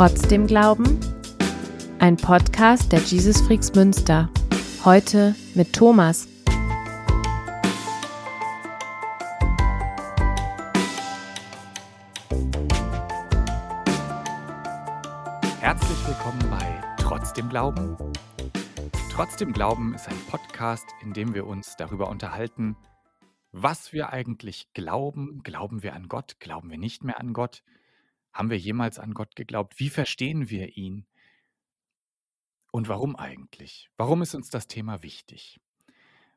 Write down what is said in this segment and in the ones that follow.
Trotzdem Glauben? Ein Podcast der Jesus Freaks Münster. Heute mit Thomas. Herzlich willkommen bei Trotzdem Glauben. Trotzdem Glauben ist ein Podcast, in dem wir uns darüber unterhalten, was wir eigentlich glauben. Glauben wir an Gott? Glauben wir nicht mehr an Gott? Haben wir jemals an Gott geglaubt? Wie verstehen wir ihn? Und warum eigentlich? Warum ist uns das Thema wichtig?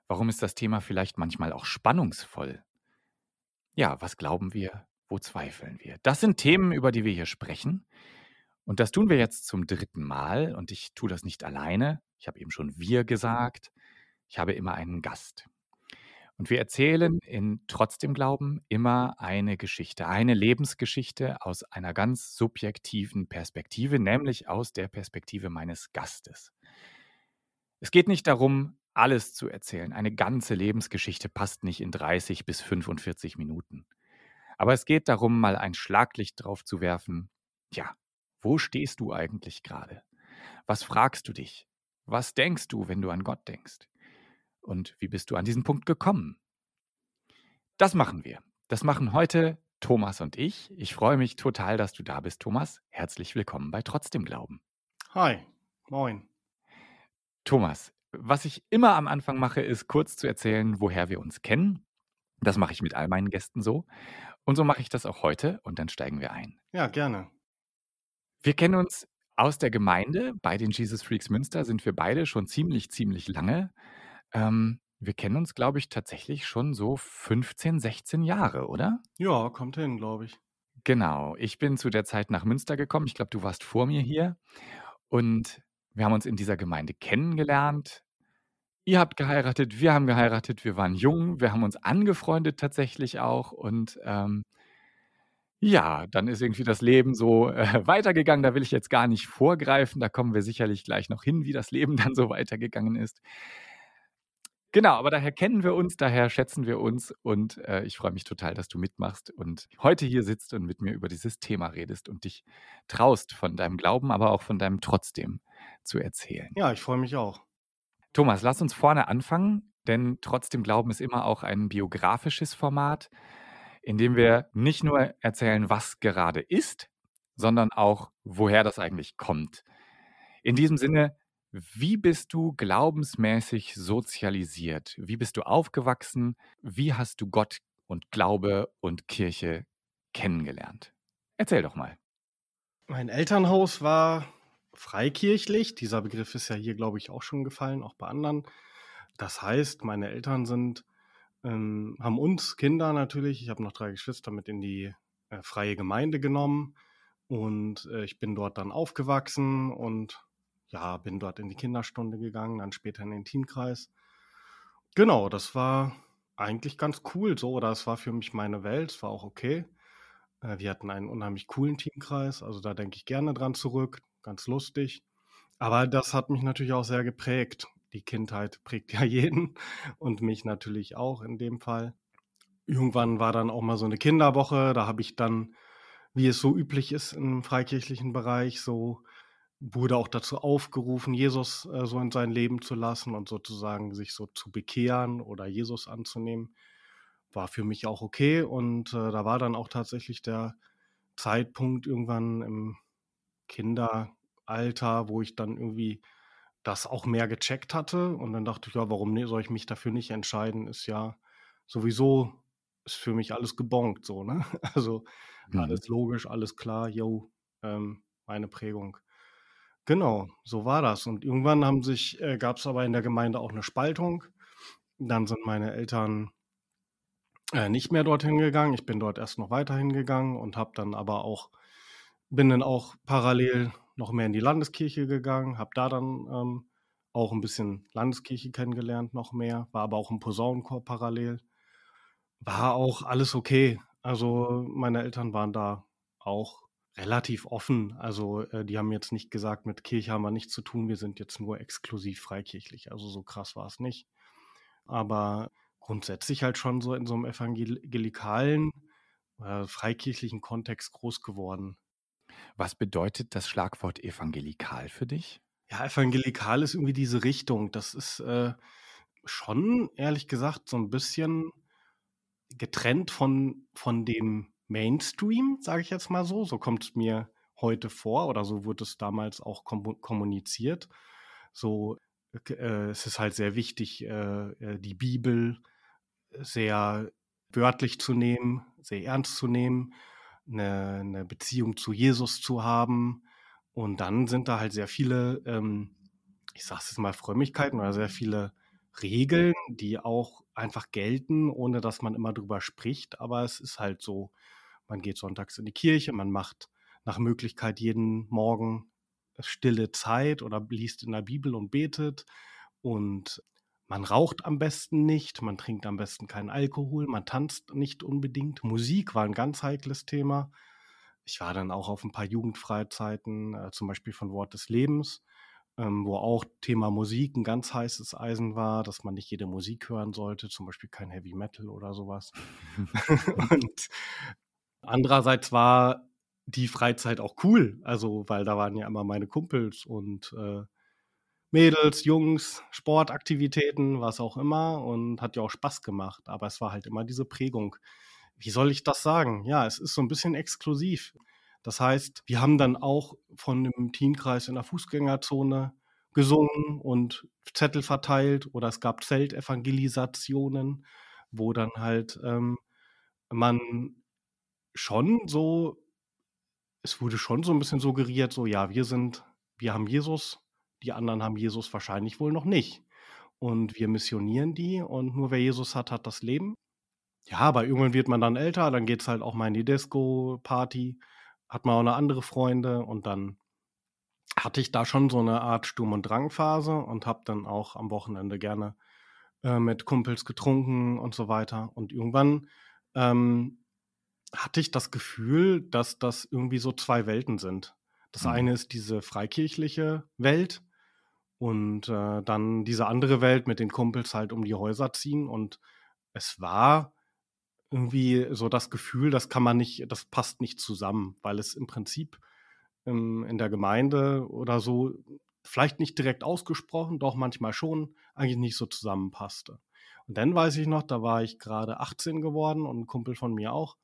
Warum ist das Thema vielleicht manchmal auch spannungsvoll? Ja, was glauben wir? Wo zweifeln wir? Das sind Themen, über die wir hier sprechen. Und das tun wir jetzt zum dritten Mal. Und ich tue das nicht alleine. Ich habe eben schon wir gesagt. Ich habe immer einen Gast. Und wir erzählen in Trotzdem Glauben immer eine Geschichte, eine Lebensgeschichte aus einer ganz subjektiven Perspektive, nämlich aus der Perspektive meines Gastes. Es geht nicht darum, alles zu erzählen. Eine ganze Lebensgeschichte passt nicht in 30 bis 45 Minuten. Aber es geht darum, mal ein Schlaglicht drauf zu werfen. Ja, wo stehst du eigentlich gerade? Was fragst du dich? Was denkst du, wenn du an Gott denkst? Und wie bist du an diesen Punkt gekommen? Das machen wir. Das machen heute Thomas und ich. Ich freue mich total, dass du da bist, Thomas. Herzlich willkommen bei Trotzdem Glauben. Hi, moin. Thomas, was ich immer am Anfang mache, ist kurz zu erzählen, woher wir uns kennen. Das mache ich mit all meinen Gästen so. Und so mache ich das auch heute und dann steigen wir ein. Ja, gerne. Wir kennen uns aus der Gemeinde. Bei den Jesus Freaks Münster sind wir beide schon ziemlich, ziemlich lange. Ähm, wir kennen uns, glaube ich, tatsächlich schon so 15, 16 Jahre, oder? Ja, kommt hin, glaube ich. Genau. Ich bin zu der Zeit nach Münster gekommen. Ich glaube, du warst vor mir hier. Und wir haben uns in dieser Gemeinde kennengelernt. Ihr habt geheiratet, wir haben geheiratet, wir waren jung, wir haben uns angefreundet tatsächlich auch. Und ähm, ja, dann ist irgendwie das Leben so äh, weitergegangen. Da will ich jetzt gar nicht vorgreifen. Da kommen wir sicherlich gleich noch hin, wie das Leben dann so weitergegangen ist. Genau, aber daher kennen wir uns, daher schätzen wir uns und äh, ich freue mich total, dass du mitmachst und heute hier sitzt und mit mir über dieses Thema redest und dich traust, von deinem Glauben, aber auch von deinem Trotzdem zu erzählen. Ja, ich freue mich auch. Thomas, lass uns vorne anfangen, denn Trotzdem Glauben ist immer auch ein biografisches Format, in dem wir nicht nur erzählen, was gerade ist, sondern auch, woher das eigentlich kommt. In diesem Sinne, wie bist du glaubensmäßig sozialisiert? Wie bist du aufgewachsen? Wie hast du Gott und Glaube und Kirche kennengelernt? Erzähl doch mal. Mein Elternhaus war freikirchlich. Dieser Begriff ist ja hier, glaube ich, auch schon gefallen, auch bei anderen. Das heißt, meine Eltern sind, ähm, haben uns Kinder natürlich, ich habe noch drei Geschwister, mit in die äh, freie Gemeinde genommen. Und äh, ich bin dort dann aufgewachsen und ja, bin dort in die Kinderstunde gegangen, dann später in den Teamkreis. Genau, das war eigentlich ganz cool so, oder es war für mich meine Welt, es war auch okay. Äh, wir hatten einen unheimlich coolen Teamkreis, also da denke ich gerne dran zurück, ganz lustig. Aber das hat mich natürlich auch sehr geprägt. Die Kindheit prägt ja jeden und mich natürlich auch in dem Fall. Irgendwann war dann auch mal so eine Kinderwoche, da habe ich dann, wie es so üblich ist im freikirchlichen Bereich, so wurde auch dazu aufgerufen, Jesus äh, so in sein Leben zu lassen und sozusagen sich so zu bekehren oder Jesus anzunehmen. War für mich auch okay und äh, da war dann auch tatsächlich der Zeitpunkt irgendwann im Kinderalter, wo ich dann irgendwie das auch mehr gecheckt hatte und dann dachte ich, ja, warum soll ich mich dafür nicht entscheiden? Ist ja sowieso ist für mich alles gebongt so, ne? Also mhm. alles logisch, alles klar, yo, ähm, meine Prägung. Genau, so war das. Und irgendwann haben sich, äh, gab es aber in der Gemeinde auch eine Spaltung. Dann sind meine Eltern äh, nicht mehr dorthin gegangen. Ich bin dort erst noch weiterhin gegangen und habe dann aber auch, bin dann auch parallel noch mehr in die Landeskirche gegangen, habe da dann ähm, auch ein bisschen Landeskirche kennengelernt, noch mehr, war aber auch im Posaunenchor parallel. War auch alles okay. Also meine Eltern waren da auch relativ offen. Also äh, die haben jetzt nicht gesagt, mit Kirche haben wir nichts zu tun, wir sind jetzt nur exklusiv freikirchlich. Also so krass war es nicht. Aber grundsätzlich halt schon so in so einem evangelikalen, äh, freikirchlichen Kontext groß geworden. Was bedeutet das Schlagwort evangelikal für dich? Ja, evangelikal ist irgendwie diese Richtung. Das ist äh, schon, ehrlich gesagt, so ein bisschen getrennt von, von dem Mainstream, sage ich jetzt mal so. So kommt es mir heute vor oder so wurde es damals auch kom kommuniziert. So, äh, es ist halt sehr wichtig, äh, äh die Bibel sehr wörtlich zu nehmen, sehr ernst zu nehmen, eine, eine Beziehung zu Jesus zu haben. Und dann sind da halt sehr viele, ähm, ich sage es jetzt mal, Frömmigkeiten oder sehr viele Regeln, die auch einfach gelten, ohne dass man immer drüber spricht. Aber es ist halt so, man geht sonntags in die Kirche, man macht nach Möglichkeit jeden Morgen stille Zeit oder liest in der Bibel und betet. Und man raucht am besten nicht, man trinkt am besten keinen Alkohol, man tanzt nicht unbedingt. Musik war ein ganz heikles Thema. Ich war dann auch auf ein paar Jugendfreizeiten, äh, zum Beispiel von Wort des Lebens, ähm, wo auch Thema Musik ein ganz heißes Eisen war, dass man nicht jede Musik hören sollte, zum Beispiel kein Heavy Metal oder sowas. und andererseits war die Freizeit auch cool, also weil da waren ja immer meine Kumpels und äh, Mädels, Jungs, Sportaktivitäten, was auch immer und hat ja auch Spaß gemacht. Aber es war halt immer diese Prägung. Wie soll ich das sagen? Ja, es ist so ein bisschen exklusiv. Das heißt, wir haben dann auch von dem Teamkreis in der Fußgängerzone gesungen und Zettel verteilt oder es gab Zeltevangelisationen, wo dann halt ähm, man schon so, es wurde schon so ein bisschen suggeriert, so ja, wir sind, wir haben Jesus, die anderen haben Jesus wahrscheinlich wohl noch nicht. Und wir missionieren die und nur wer Jesus hat, hat das Leben. Ja, aber irgendwann wird man dann älter, dann geht es halt auch mal in die Disco-Party, hat man auch eine andere Freunde und dann hatte ich da schon so eine Art Sturm- und Drangphase und habe dann auch am Wochenende gerne äh, mit Kumpels getrunken und so weiter. Und irgendwann ähm, hatte ich das Gefühl, dass das irgendwie so zwei Welten sind. Das mhm. eine ist diese freikirchliche Welt, und äh, dann diese andere Welt mit den Kumpels halt um die Häuser ziehen. Und es war irgendwie so das Gefühl, das kann man nicht, das passt nicht zusammen, weil es im Prinzip ähm, in der Gemeinde oder so vielleicht nicht direkt ausgesprochen, doch manchmal schon, eigentlich nicht so zusammenpasste. Und dann weiß ich noch, da war ich gerade 18 geworden und ein Kumpel von mir auch.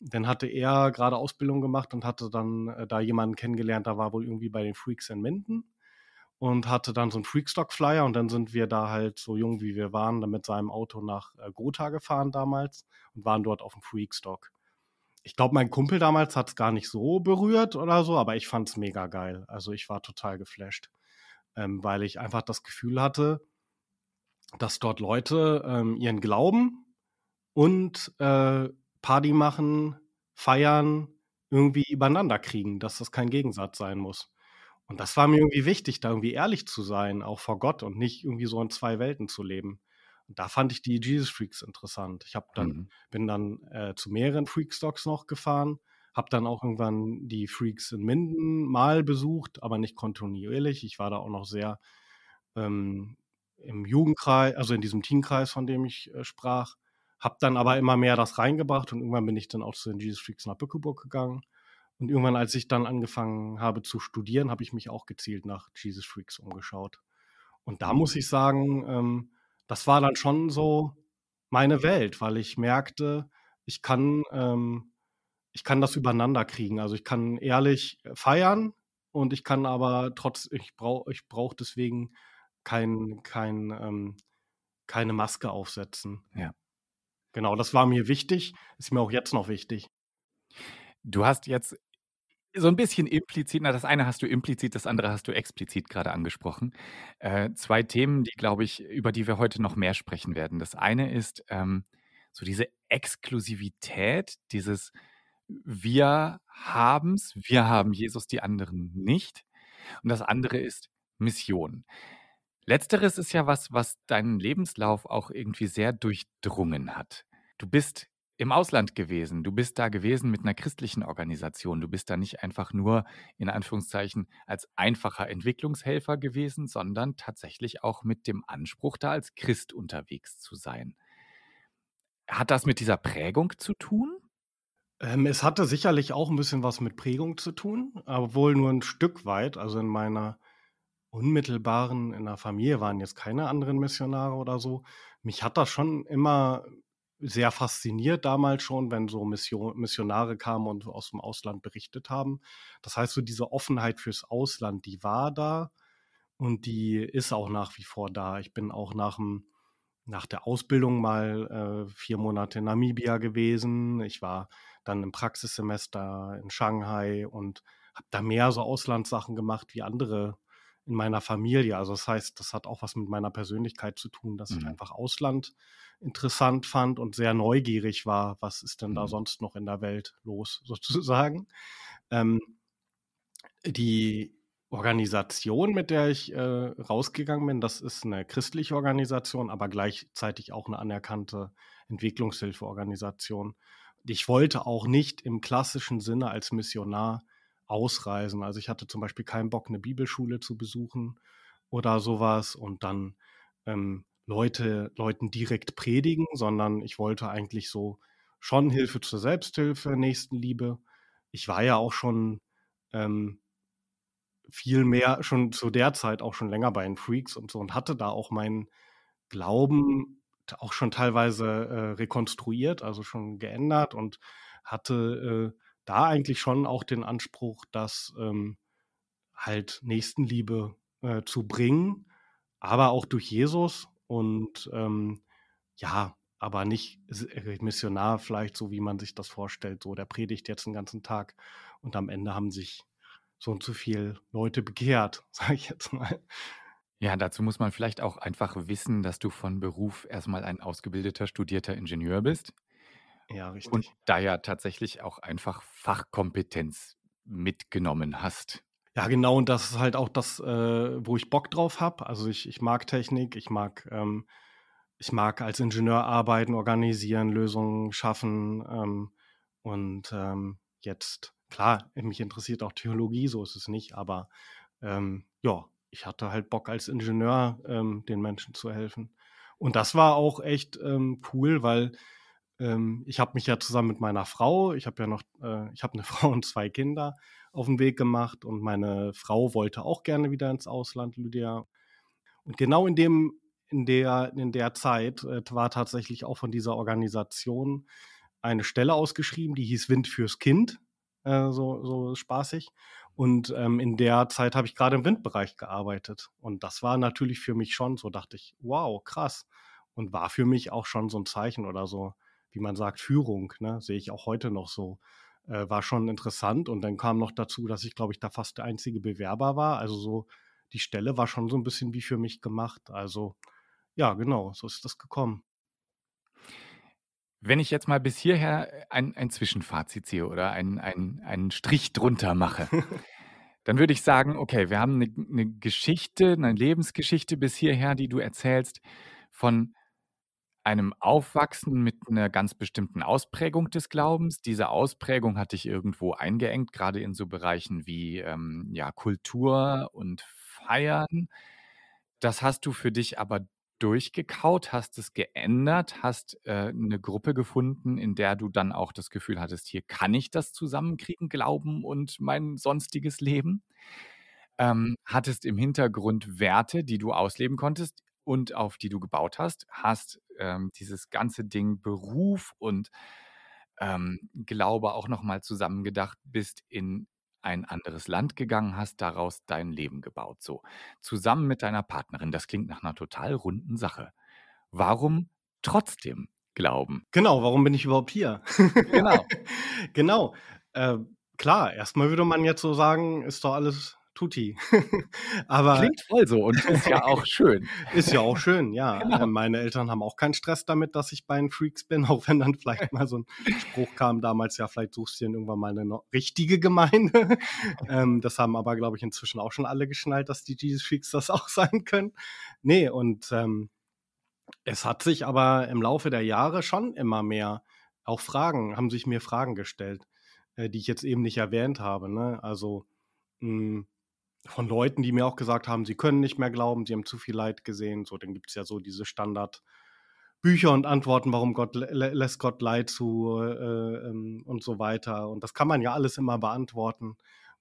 Dann hatte er gerade Ausbildung gemacht und hatte dann äh, da jemanden kennengelernt, da war wohl irgendwie bei den Freaks in Minden und hatte dann so einen Freakstock-Flyer und dann sind wir da halt so jung wie wir waren, dann mit seinem Auto nach äh, Gotha gefahren damals und waren dort auf dem Freakstock. Ich glaube, mein Kumpel damals hat es gar nicht so berührt oder so, aber ich fand es mega geil. Also ich war total geflasht, ähm, weil ich einfach das Gefühl hatte, dass dort Leute ähm, ihren Glauben und äh, Party machen, feiern, irgendwie übereinander kriegen, dass das kein Gegensatz sein muss. Und das war mir irgendwie wichtig, da irgendwie ehrlich zu sein, auch vor Gott und nicht irgendwie so in zwei Welten zu leben. Und da fand ich die Jesus Freaks interessant. Ich habe dann mhm. bin dann äh, zu mehreren Freakstocks noch gefahren, habe dann auch irgendwann die Freaks in Minden mal besucht, aber nicht kontinuierlich. Ich war da auch noch sehr ähm, im Jugendkreis, also in diesem Teamkreis, von dem ich äh, sprach. Habe dann aber immer mehr das reingebracht und irgendwann bin ich dann auch zu den Jesus Freaks nach Bückeburg gegangen und irgendwann, als ich dann angefangen habe zu studieren, habe ich mich auch gezielt nach Jesus Freaks umgeschaut. Und da muss ich sagen, ähm, das war dann schon so meine Welt, weil ich merkte, ich kann, ähm, ich kann das übereinander kriegen. Also ich kann ehrlich feiern und ich kann aber trotz, ich brauche ich brauch deswegen kein, kein, ähm, keine Maske aufsetzen. Ja. Genau, das war mir wichtig, ist mir auch jetzt noch wichtig. Du hast jetzt so ein bisschen implizit na, das eine hast du implizit, das andere hast du explizit gerade angesprochen. Äh, 2 Themen, die, glaube ich über die wir heute noch mehr sprechen werden. Das eine ist, ähm, so diese Exklusivität, dieses wir haben's, wir haben Jesus, die anderen nicht. Und das andere ist Mission. Letzteres ist ja was, was deinen Lebenslauf auch irgendwie sehr durchdrungen hat. Du bist im Ausland gewesen. Du bist da gewesen mit einer christlichen Organisation. Du bist da nicht einfach nur in Anführungszeichen als einfacher Entwicklungshelfer gewesen, sondern tatsächlich auch mit dem Anspruch, da als Christ unterwegs zu sein. Hat das mit dieser Prägung zu tun? Ähm, es hatte sicherlich auch ein bisschen was mit Prägung zu tun, aber wohl nur ein Stück weit. Also, in meiner unmittelbaren in der Familie waren jetzt keine anderen Missionare oder so. Mich hat das schon immer sehr fasziniert damals schon, wenn so Mission Missionare kamen und aus dem Ausland berichtet haben. Das heißt, so diese Offenheit fürs Ausland, die war da und die ist auch nach wie vor da. Ich bin auch nach dem nach der Ausbildung mal äh, vier Monate in Namibia gewesen. Ich war dann im Praxissemester in Shanghai und habe da mehr so Auslandssachen gemacht wie andere in meiner Familie. Also das heißt, das hat auch was mit meiner Persönlichkeit zu tun, dass mhm. ich einfach Ausland interessant fand und sehr neugierig war, was ist denn mhm. da sonst noch in der Welt los, sozusagen. Ähm, die Organisation, mit der ich äh, rausgegangen bin, das ist eine christliche Organisation, aber gleichzeitig auch eine anerkannte Entwicklungshilfeorganisation. Ich wollte auch nicht im klassischen Sinne als Missionar ausreisen. Also ich hatte zum Beispiel keinen Bock, eine Bibelschule zu besuchen oder sowas und dann ähm, Leute, Leuten direkt predigen, sondern ich wollte eigentlich so schon Hilfe zur Selbsthilfe, Nächstenliebe. Ich war ja auch schon ähm, viel mehr, schon zu der Zeit auch schon länger bei den Freaks und so und hatte da auch meinen Glauben auch schon teilweise äh, rekonstruiert, also schon geändert und hatte äh, da eigentlich schon auch den Anspruch, das ähm, halt Nächstenliebe äh, zu bringen, aber auch durch Jesus und ähm, ja, aber nicht äh, Missionar vielleicht so, wie man sich das vorstellt. So, der predigt jetzt den ganzen Tag und am Ende haben sich so und so viele Leute bekehrt, sage ich jetzt mal. Ja, dazu muss man vielleicht auch einfach wissen, dass du von Beruf erstmal ein ausgebildeter, studierter Ingenieur bist. Ja, Und richtig. da ja tatsächlich auch einfach Fachkompetenz mitgenommen hast. Ja, genau, und das ist halt auch das, äh, wo ich Bock drauf habe. Also ich, ich mag Technik, ich mag, ähm, ich mag als Ingenieur arbeiten, organisieren, Lösungen schaffen. Ähm, und ähm, jetzt, klar, mich interessiert auch Theologie, so ist es nicht, aber ähm, ja, ich hatte halt Bock als Ingenieur ähm, den Menschen zu helfen. Und das war auch echt ähm, cool, weil ähm, ich habe mich ja zusammen mit meiner Frau, ich habe ja noch, äh, ich habe eine Frau und zwei Kinder auf den Weg gemacht und meine Frau wollte auch gerne wieder ins Ausland, Lydia. Und genau in dem, in der, in der Zeit äh, war tatsächlich auch von dieser Organisation eine Stelle ausgeschrieben, die hieß Wind fürs Kind, äh, so, so spaßig. Und ähm, in der Zeit habe ich gerade im Windbereich gearbeitet. Und das war natürlich für mich schon so, dachte ich, wow, krass. Und war für mich auch schon so ein Zeichen oder so, wie man sagt, Führung, ne? sehe ich auch heute noch so. Äh, war schon interessant. Und dann kam noch dazu, dass ich, glaube ich, da fast der einzige Bewerber war. Also so, die Stelle war schon so ein bisschen wie für mich gemacht. Also ja, genau, so ist das gekommen. Wenn ich jetzt mal bis hierher äh, ein, ein Zwischenfazit ziehe oder ein, ein, einen Strich drunter mache, dann würde ich sagen, okay, wir haben eine, eine Geschichte, eine Lebensgeschichte bis hierher, die du erzählst von einem Aufwachsen mit einer ganz bestimmten Ausprägung des Glaubens. Diese Ausprägung hat dich irgendwo eingeengt, gerade in so Bereichen wie ähm, ja, Kultur und Feiern. Das hast du für dich aber durchgekaut, hast es geändert, hast äh, eine Gruppe gefunden, in der du dann auch das Gefühl hattest, hier kann ich das zusammenkriegen, Glauben und mein sonstiges Leben. Ähm, hattest im Hintergrund Werte, die du ausleben konntest und auf die du gebaut hast, hast ähm, dieses ganze Ding Beruf und ähm, Glaube auch nochmal zusammengedacht, bist in ein anderes Land gegangen, hast daraus dein Leben gebaut. So, zusammen mit deiner Partnerin. Das klingt nach einer total runden Sache. Warum trotzdem glauben? Genau, warum bin ich überhaupt hier? Genau. genau. Äh, klar, erstmal würde man jetzt so sagen, ist doch alles Tutti. Aber Klingt voll so und ist ja auch schön. ist ja auch schön, ja. Genau. Meine Eltern haben auch keinen Stress damit, dass ich bei den Freaks bin, auch wenn dann vielleicht mal so ein Spruch kam damals, ja, vielleicht suchst du dir irgendwann mal eine richtige Gemeinde. ähm, das haben aber, glaube ich, inzwischen auch schon alle geschnallt, dass die Jesus Freaks das auch sein können. Nee, und ähm, es hat sich aber im Laufe der Jahre schon immer mehr auch Fragen, haben sich mir Fragen gestellt, äh, die ich jetzt eben nicht erwähnt habe. Ne? Also mh, hm, von Leuten, die mir auch gesagt haben, sie können nicht mehr glauben, sie haben zu viel Leid gesehen. So, dann gibt es ja so diese Standard Bücher und Antworten, warum Gott lä lässt Gott Leid zu äh, ähm, und so weiter. Und das kann man ja alles immer beantworten.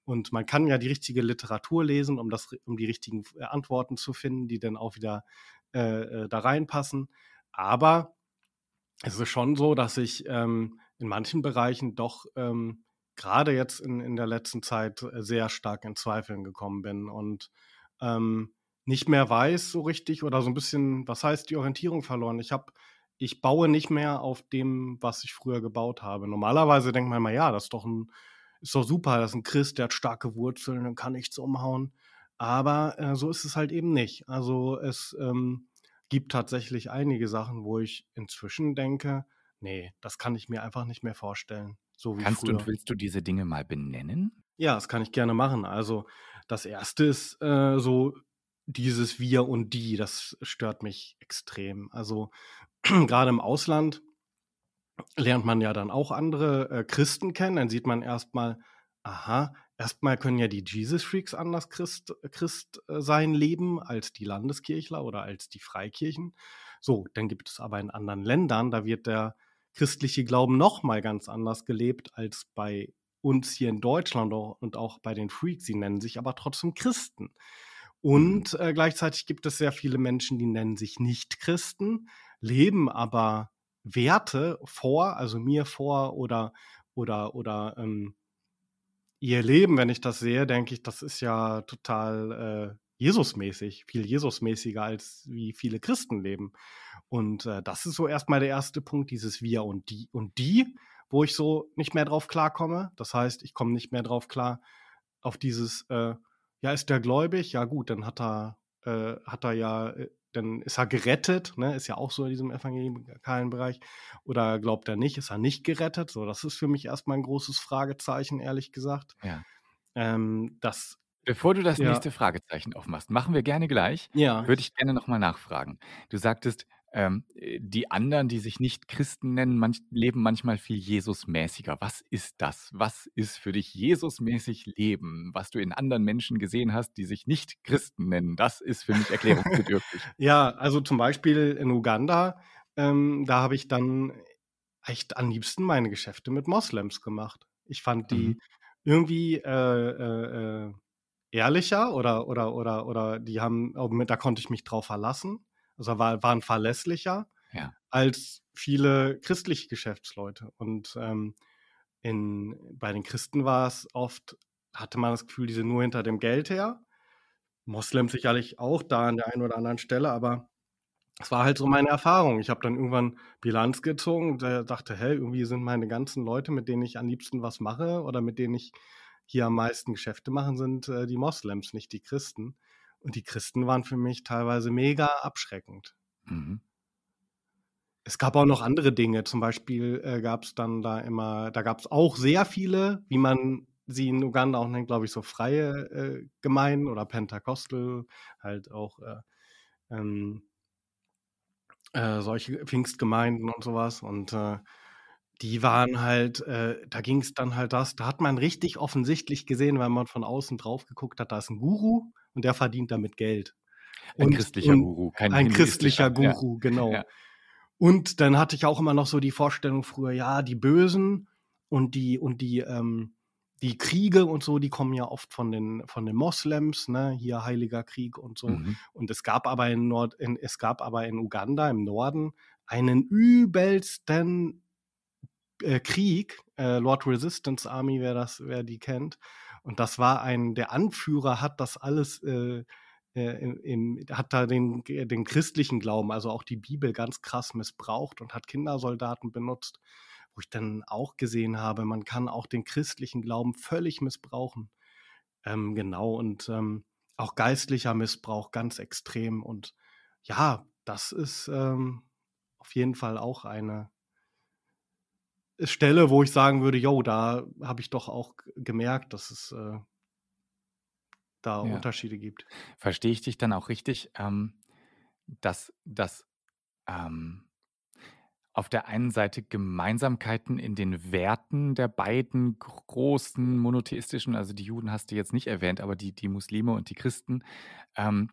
Und man kann ja die richtige Literatur lesen, um, das, um die richtigen äh, Antworten zu finden, die dann auch wieder äh, äh, da reinpassen. Aber es ist schon so, dass ich ähm, in manchen Bereichen doch ähm, gerade jetzt in, in der letzten Zeit äh, sehr stark in Zweifeln gekommen bin und ähm, nicht mehr weiß so richtig oder so ein bisschen, was heißt die Orientierung verloren. Ich habe, ich baue nicht mehr auf dem, was ich früher gebaut habe. Normalerweise denkt man mal, ja, das ist doch ein, ist doch super, das ist ein Christ, der hat starke Wurzeln, dann kann nichts umhauen. Aber äh, so ist es halt eben nicht. Also es ähm, gibt tatsächlich einige Sachen, wo ich inzwischen denke, nee, das kann ich mir einfach nicht mehr vorstellen. So wie Kannst früher. und willst du diese Dinge mal benennen? Ja, das kann ich gerne machen. Also das erste ist äh, so dieses Wir und Die, das stört mich extrem. Also gerade im Ausland lernt man ja dann auch andere äh, Christen kennen. Dann sieht man erstmal, aha, erstmal können ja die Jesus Freaks anders Christ, Christ äh, sein leben als die Landeskirchler oder als die Freikirchen. So, dann gibt es aber in anderen Ländern, da wird der christliche Glauben noch mal ganz anders gelebt als bei uns hier in Deutschland und auch bei den Freaks. Sie nennen sich aber trotzdem Christen. Und äh, gleichzeitig gibt es sehr viele Menschen, die nennen sich nicht Christen, leben aber Werte vor, also mir vor oder oder oder ähm, ihr Leben, wenn ich das sehe, denke ich, das ist ja total äh, Jesusmäßig, viel Jesusmäßiger als wie viele Christen leben. Und äh, das ist so erstmal der erste Punkt, dieses Wir und die und die, wo ich so nicht mehr drauf klarkomme. Das heißt, ich komme nicht mehr drauf klar auf dieses, äh, ja, ist der gläubig? Ja, gut, dann hat er, äh, hat er ja, äh, dann ist er gerettet, ne? Ist ja auch so in diesem evangelikalen Bereich. Oder glaubt er nicht, ist er nicht gerettet? So, das ist für mich erstmal ein großes Fragezeichen, ehrlich gesagt. Ja. Ähm, das Bevor du das Ja. nächste Fragezeichen aufmachst, machen wir gerne gleich, Ja. würde ich gerne nochmal nachfragen. Du sagtest, ähm, äh, die anderen, die sich nicht Christen nennen, manch, leben manchmal viel Jesusmäßiger. Was ist das? Was ist für dich Jesusmäßig Leben? Was du in anderen Menschen gesehen hast, die sich nicht Christen nennen, das ist für mich erklärungsbedürftig. Ja, also zum Beispiel in Uganda, ähm, da habe ich dann echt am liebsten meine Geschäfte mit Moslems gemacht. Ich fand die Mhm. irgendwie äh, äh, äh, ehrlicher oder, oder, oder, oder die haben, mit- da konnte ich mich drauf verlassen. Also war, waren verlässlicher Ja. als viele christliche Geschäftsleute. Und ähm, in, bei den Christen war es oft, hatte man das Gefühl, die sind nur hinter dem Geld her. Moslems sicherlich auch da an der einen oder anderen Stelle, aber es war halt so meine Erfahrung. Ich habe dann irgendwann Bilanz gezogen und dachte, hey, irgendwie sind meine ganzen Leute, mit denen ich am liebsten was mache oder mit denen ich hier am meisten Geschäfte machen, sind äh, die Moslems, nicht die Christen. Und die Christen waren für mich teilweise mega abschreckend. Mhm. Es gab auch noch andere Dinge. Zum Beispiel äh, gab es dann da immer, da gab es auch sehr viele, wie man sie in Uganda auch nennt, glaube ich, so freie äh, Gemeinden oder Pentakostal, halt auch äh, ähm, äh, solche Pfingstgemeinden und sowas. Und äh, die waren halt, äh, da ging es dann halt das, da hat man richtig offensichtlich gesehen, wenn man von außen drauf geguckt hat, da ist ein Guru und der verdient damit Geld. Ein Und, christlicher und Guru, kein ein christlicher Ja. Guru, genau. Ja. Und dann hatte ich auch immer noch so die Vorstellung früher, ja, die Bösen und die und die ähm, die Kriege und so, die kommen ja oft von den von den Moslems, ne, hier Heiliger Krieg und so. Mhm. Und es gab aber in Nord in, es gab aber in Uganda im Norden einen übelsten äh, Krieg, äh, Lord Resistance Army, wer das, wer die kennt. Und das war ein, der Anführer hat das alles, äh, äh, in, in, hat da den, den christlichen Glauben, also auch die Bibel ganz krass missbraucht und hat Kindersoldaten benutzt, wo ich dann auch gesehen habe, man kann auch den christlichen Glauben völlig missbrauchen. Ähm, genau, und ähm, auch geistlicher Missbrauch ganz extrem. Und ja, das ist ähm, auf jeden Fall auch eine Stelle, wo ich sagen würde, yo, da habe ich doch auch gemerkt, dass es äh, da Ja. Unterschiede gibt. Verstehe ich dich dann auch richtig, ähm, dass, dass ähm, auf der einen Seite Gemeinsamkeiten in den Werten der beiden gro- großen monotheistischen, also die Juden hast du jetzt nicht erwähnt, aber die, die Muslime und die Christen, ähm,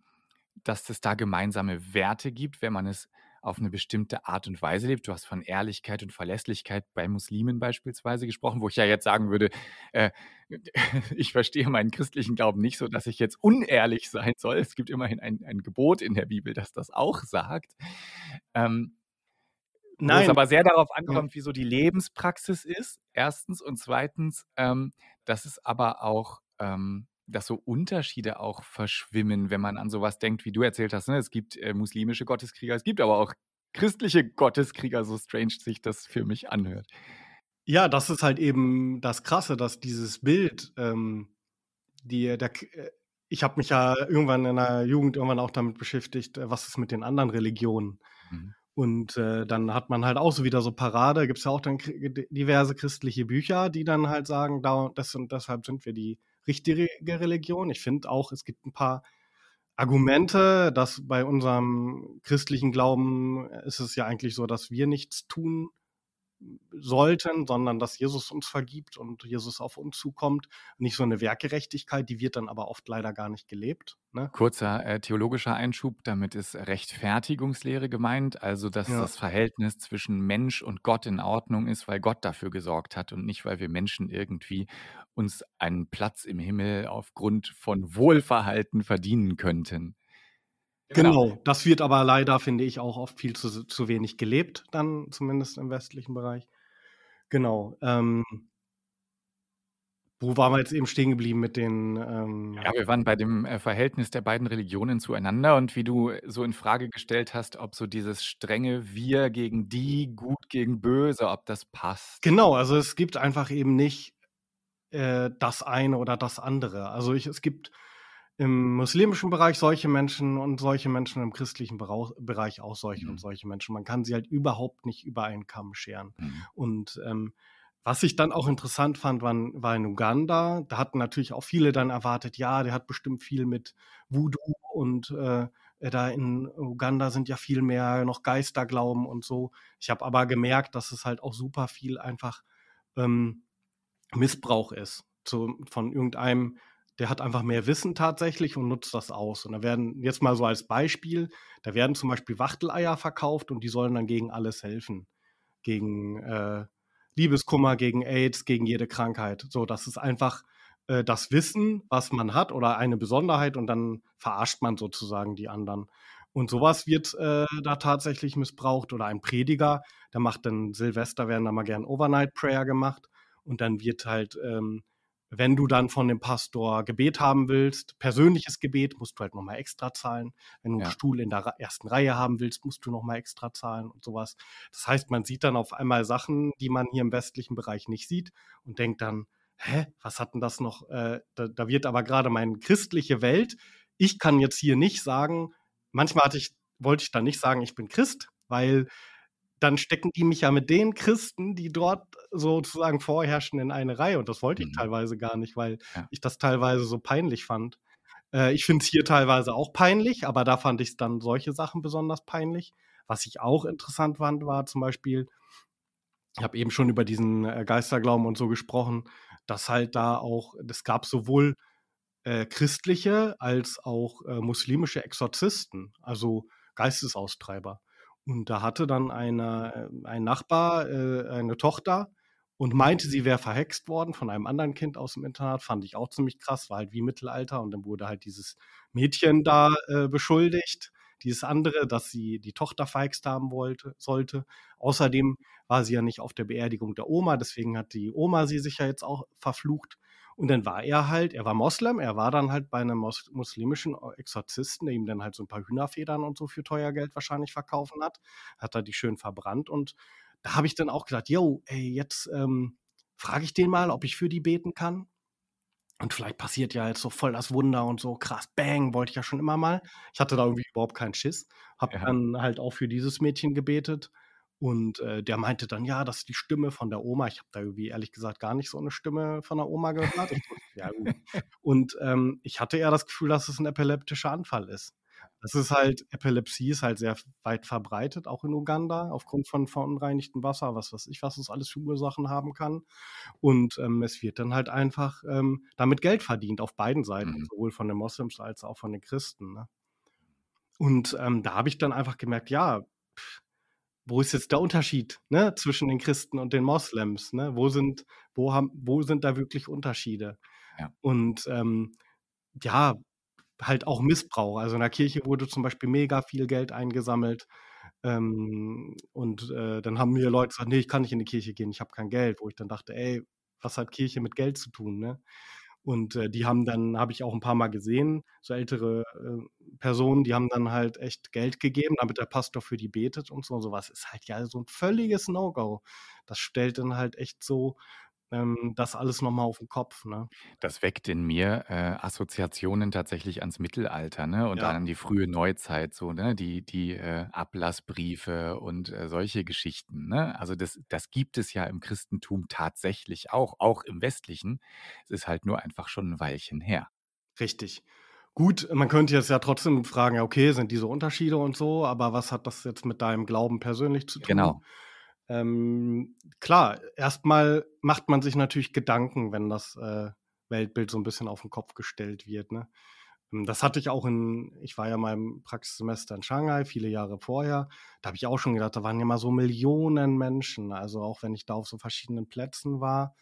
dass es da gemeinsame Werte gibt, wenn man es auf eine bestimmte Art und Weise lebt. Du hast von Ehrlichkeit und Verlässlichkeit bei Muslimen beispielsweise gesprochen, wo ich ja jetzt sagen würde, äh, ich verstehe meinen christlichen Glauben nicht so, dass ich jetzt unehrlich sein soll. Es gibt immerhin ein, ein Gebot in der Bibel, das das auch sagt. Ähm, wo es aber sehr darauf ankommt, wie so die Lebenspraxis ist, erstens. Und zweitens, ähm, dass es aber auch ähm, dass so Unterschiede auch verschwimmen, wenn man an sowas denkt, wie du erzählt hast. Ne? Es gibt äh, muslimische Gotteskrieger, es gibt aber auch christliche Gotteskrieger, so strange sich das für mich anhört. Ja, das ist halt eben das Krasse, dass dieses Bild, ähm, die, der, äh, ich habe mich ja irgendwann in der Jugend irgendwann auch damit beschäftigt, äh, was ist mit den anderen Religionen. Mhm. Und äh, dann hat man halt auch so wieder so Parade, gibt es ja auch dann diverse christliche Bücher, die dann halt sagen, da, das und deshalb sind wir die richtige Religion. Ich finde auch, es gibt ein paar Argumente, dass bei unserem christlichen Glauben ist es ja eigentlich so, dass wir nichts tun sollten, sondern dass Jesus uns vergibt und Jesus auf uns zukommt. Nicht so eine Werkgerechtigkeit, die wird dann aber oft leider gar nicht gelebt. Ne? Kurzer äh, theologischer Einschub, damit ist Rechtfertigungslehre gemeint, also dass ja. das Verhältnis zwischen Mensch und Gott in Ordnung ist, weil Gott dafür gesorgt hat und nicht, weil wir Menschen irgendwie uns einen Platz im Himmel aufgrund von Wohlverhalten verdienen könnten. Genau. genau, das wird aber leider, finde ich, auch oft viel zu, zu wenig gelebt, dann zumindest im westlichen Bereich. Genau. Ähm, wo waren wir jetzt eben stehen geblieben mit den. Ähm ja, wir waren bei dem äh, Verhältnis der beiden Religionen zueinander und wie du so in Frage gestellt hast, ob so dieses strenge Wir gegen die, gut gegen böse, ob das passt. Genau, also es gibt einfach eben nicht äh, das eine oder das andere. Also ich, es gibt im muslimischen Bereich solche Menschen und solche Menschen im christlichen Bereich auch solche mhm. und solche Menschen. Man kann sie halt überhaupt nicht über einen Kamm scheren. Mhm. Und ähm, was ich dann auch interessant fand, war, war, in Uganda. Da hatten natürlich auch viele dann erwartet, ja, der hat bestimmt viel mit Voodoo und äh, da in Uganda sind ja viel mehr noch Geisterglauben und so. Ich habe aber gemerkt, dass es halt auch super viel einfach ähm, Missbrauch ist zu, von irgendeinem der hat einfach mehr Wissen tatsächlich und nutzt das aus. Und da werden, jetzt mal so als Beispiel, da werden zum Beispiel Wachteleier verkauft und die sollen dann gegen alles helfen. Gegen äh, Liebeskummer, gegen AIDS, gegen jede Krankheit. So, das ist einfach äh, das Wissen, was man hat oder eine Besonderheit und dann verarscht man sozusagen die anderen. Und sowas wird äh, da tatsächlich missbraucht oder ein Prediger, der macht dann Silvester, werden da mal gern Overnight Prayer gemacht und dann wird halt ähm, wenn du dann von dem Pastor Gebet haben willst, persönliches Gebet, musst du halt nochmal extra zahlen. Wenn du ja. einen Stuhl in der ersten Reihe haben willst, musst du nochmal extra zahlen und sowas. Das heißt, man sieht dann auf einmal Sachen, die man hier im westlichen Bereich nicht sieht und denkt dann, hä, was hat denn das noch? Äh, da, da wird aber gerade meine christliche Welt. Ich kann jetzt hier nicht sagen, manchmal hatte ich, wollte ich dann nicht sagen, ich bin Christ, weil dann stecken die mich ja mit den Christen, die dort sozusagen vorherrschen, in eine Reihe. Und das wollte ich mhm. teilweise gar nicht, weil ja. ich das teilweise so peinlich fand. Äh, ich finde es hier teilweise auch peinlich, aber da fand ich dann solche Sachen besonders peinlich. Was ich auch interessant fand, war zum Beispiel, ich habe eben schon über diesen äh, Geisterglauben und so gesprochen, dass halt da auch, es gab sowohl äh, christliche als auch äh, muslimische Exorzisten, also Geistesaustreiber. Und da hatte dann eine, äh, ein Nachbar äh, eine Tochter und meinte, sie wäre verhext worden von einem anderen Kind aus dem Internat. Fand ich auch ziemlich krass, war halt wie Mittelalter. Und dann wurde halt dieses Mädchen da äh, beschuldigt, dieses andere, dass sie die Tochter verhext haben wollte, sollte. Außerdem war sie ja nicht auf der Beerdigung der Oma, deswegen hat die Oma sie sich ja jetzt auch verflucht. Und dann war er halt, er war Moslem, er war dann halt bei einem Mos muslimischen Exorzisten, der ihm dann halt so ein paar Hühnerfedern und so für teuer Geld wahrscheinlich verkaufen hat. Hat er die schön verbrannt und da habe ich dann auch gedacht, yo, ey, jetzt ähm, frage ich den mal, ob ich für die beten kann. Und vielleicht passiert ja jetzt so voll das Wunder und so krass, bang, wollte ich ja schon immer mal. Ich hatte da irgendwie überhaupt keinen Schiss. Habe ja. dann halt auch für dieses Mädchen gebetet. Und äh, der meinte dann, ja, das ist die Stimme von der Oma. Ich habe da irgendwie ehrlich gesagt gar nicht so eine Stimme von der Oma gehört. Ich, ja, und ähm, ich hatte eher das Gefühl, dass es ein epileptischer Anfall ist. Das ist halt, Epilepsie ist halt sehr weit verbreitet, auch in Uganda, aufgrund von verunreinigtem Wasser, was weiß ich, was es alles für Ursachen haben kann. Und ähm, es wird dann halt einfach ähm, damit Geld verdient, auf beiden Seiten, mhm. sowohl von den Moslems als auch von den Christen. Ne? Und ähm, da habe ich dann einfach gemerkt, ja, wo ist jetzt der Unterschied, ne, zwischen den Christen und den Moslems, ne? Wo sind wo haben wo sind da wirklich Unterschiede? Ja. Und, ähm, ja, halt auch Missbrauch. Also, in der Kirche wurde zum Beispiel mega viel Geld eingesammelt, ähm, und, äh, dann haben mir Leute gesagt: „Ne, ich kann nicht in die Kirche gehen, ich habe kein Geld.“ Wo ich dann dachte: „Ey, was hat Kirche mit Geld zu tun“, ne? Und, äh, die haben dann habe ich auch ein paar Mal gesehen, so ältere, äh, Personen, die haben dann halt echt Geld gegeben, damit der Pastor für die betet und so und so was. Ist halt ja so 'n völliges No-Go. Das stellt dann halt echt so, das alles noch mal auf 'n Kopf, ne? Das weckt in mir, äh, Assoziationen tatsächlich ans Mittelalter, ne, und Ja. dann an die frühe Neuzeit so, ne, die die, äh, Ablassbriefe und, äh, solche Geschichten, ne? Also, das das gibt es ja im Christentum tatsächlich auch, auch im Westlichen. Es ist halt nur einfach schon 'n Weilchen her. Richtig. Gut, man könnte jetzt ja trotzdem fragen: „Ja, okay, sind diese Unterschiede und so, aber was hat das jetzt mit deinem Glauben persönlich zu tun?“ Genau. Ähm, klar, erst mal macht man sich natürlich Gedanken, wenn das, äh, Weltbild so 'n bisschen auf 'n Kopf gestellt wird, ne? Hm, das hatte ich auch in ich war ja mal im Praxissemester in Shanghai viele Jahre vorher. Da habe ich auch schon gedacht, da waren ja immer so Millionen Menschen. Also, auch wenn ich da auf so verschiedenen Plätzen war,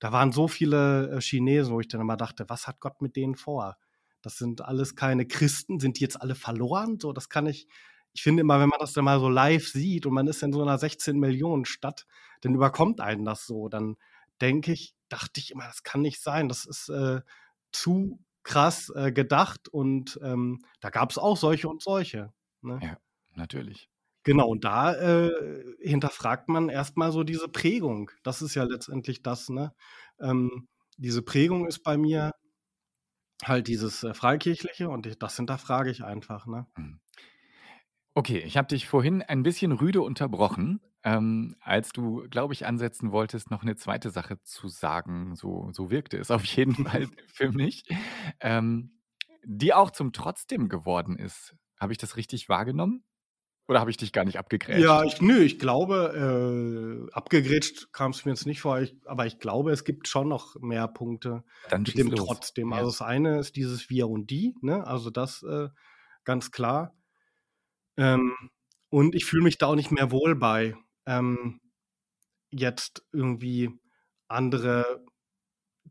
da waren so viele, äh, Chinesen, wo ich dann immer dachte: „Was hat Gott mit denen vor? Das sind alles keine Christen. Sind die jetzt alle verloren?“ So, das kann ich ich finde immer, wenn man das dann mal so live sieht und man ist in so 'ner 16.000.000 Stadt, dann überkommt einen das so. Dann denke ich dachte ich immer: „Das kann nicht sein. Das ist, äh, zu krass, äh, gedacht.“ Und, ähm, da gab's auch solche und solche, ne? Ja, natürlich. Genau, und da, äh, hinterfragt man erst mal so diese Prägung. Das ist ja letztendlich das, ne? Ähm, diese Prägung ist bei mir halt dieses, äh, Freikirchliche und ich das hinterfrage ich einfach, ne? Mhm. Okay, ich habe dich vorhin ein bisschen rüde unterbrochen, ähm, als du, glaube ich, ansetzen wolltest, noch 'ne 2. Sache zu sagen. So so wirkte es auf jeden Fall für mich, ähm, die auch zum Trotzdem geworden ist. Habe ich das richtig wahrgenommen oder habe ich dich gar nicht Ja, abgegrätscht? ich nö, ich glaube, äh, abgegrätscht kam's mir jetzt nicht vor, ich aber ich glaube, es gibt schon noch mehr Punkte Dann mit dem los. Trotzdem. Ja. Also, das eine ist dieses Wir und Die, ne? Also, das, äh, ganz klar. Ähm, und ich fühle mich da auch nicht mehr wohl bei, ähm, jetzt irgendwie andere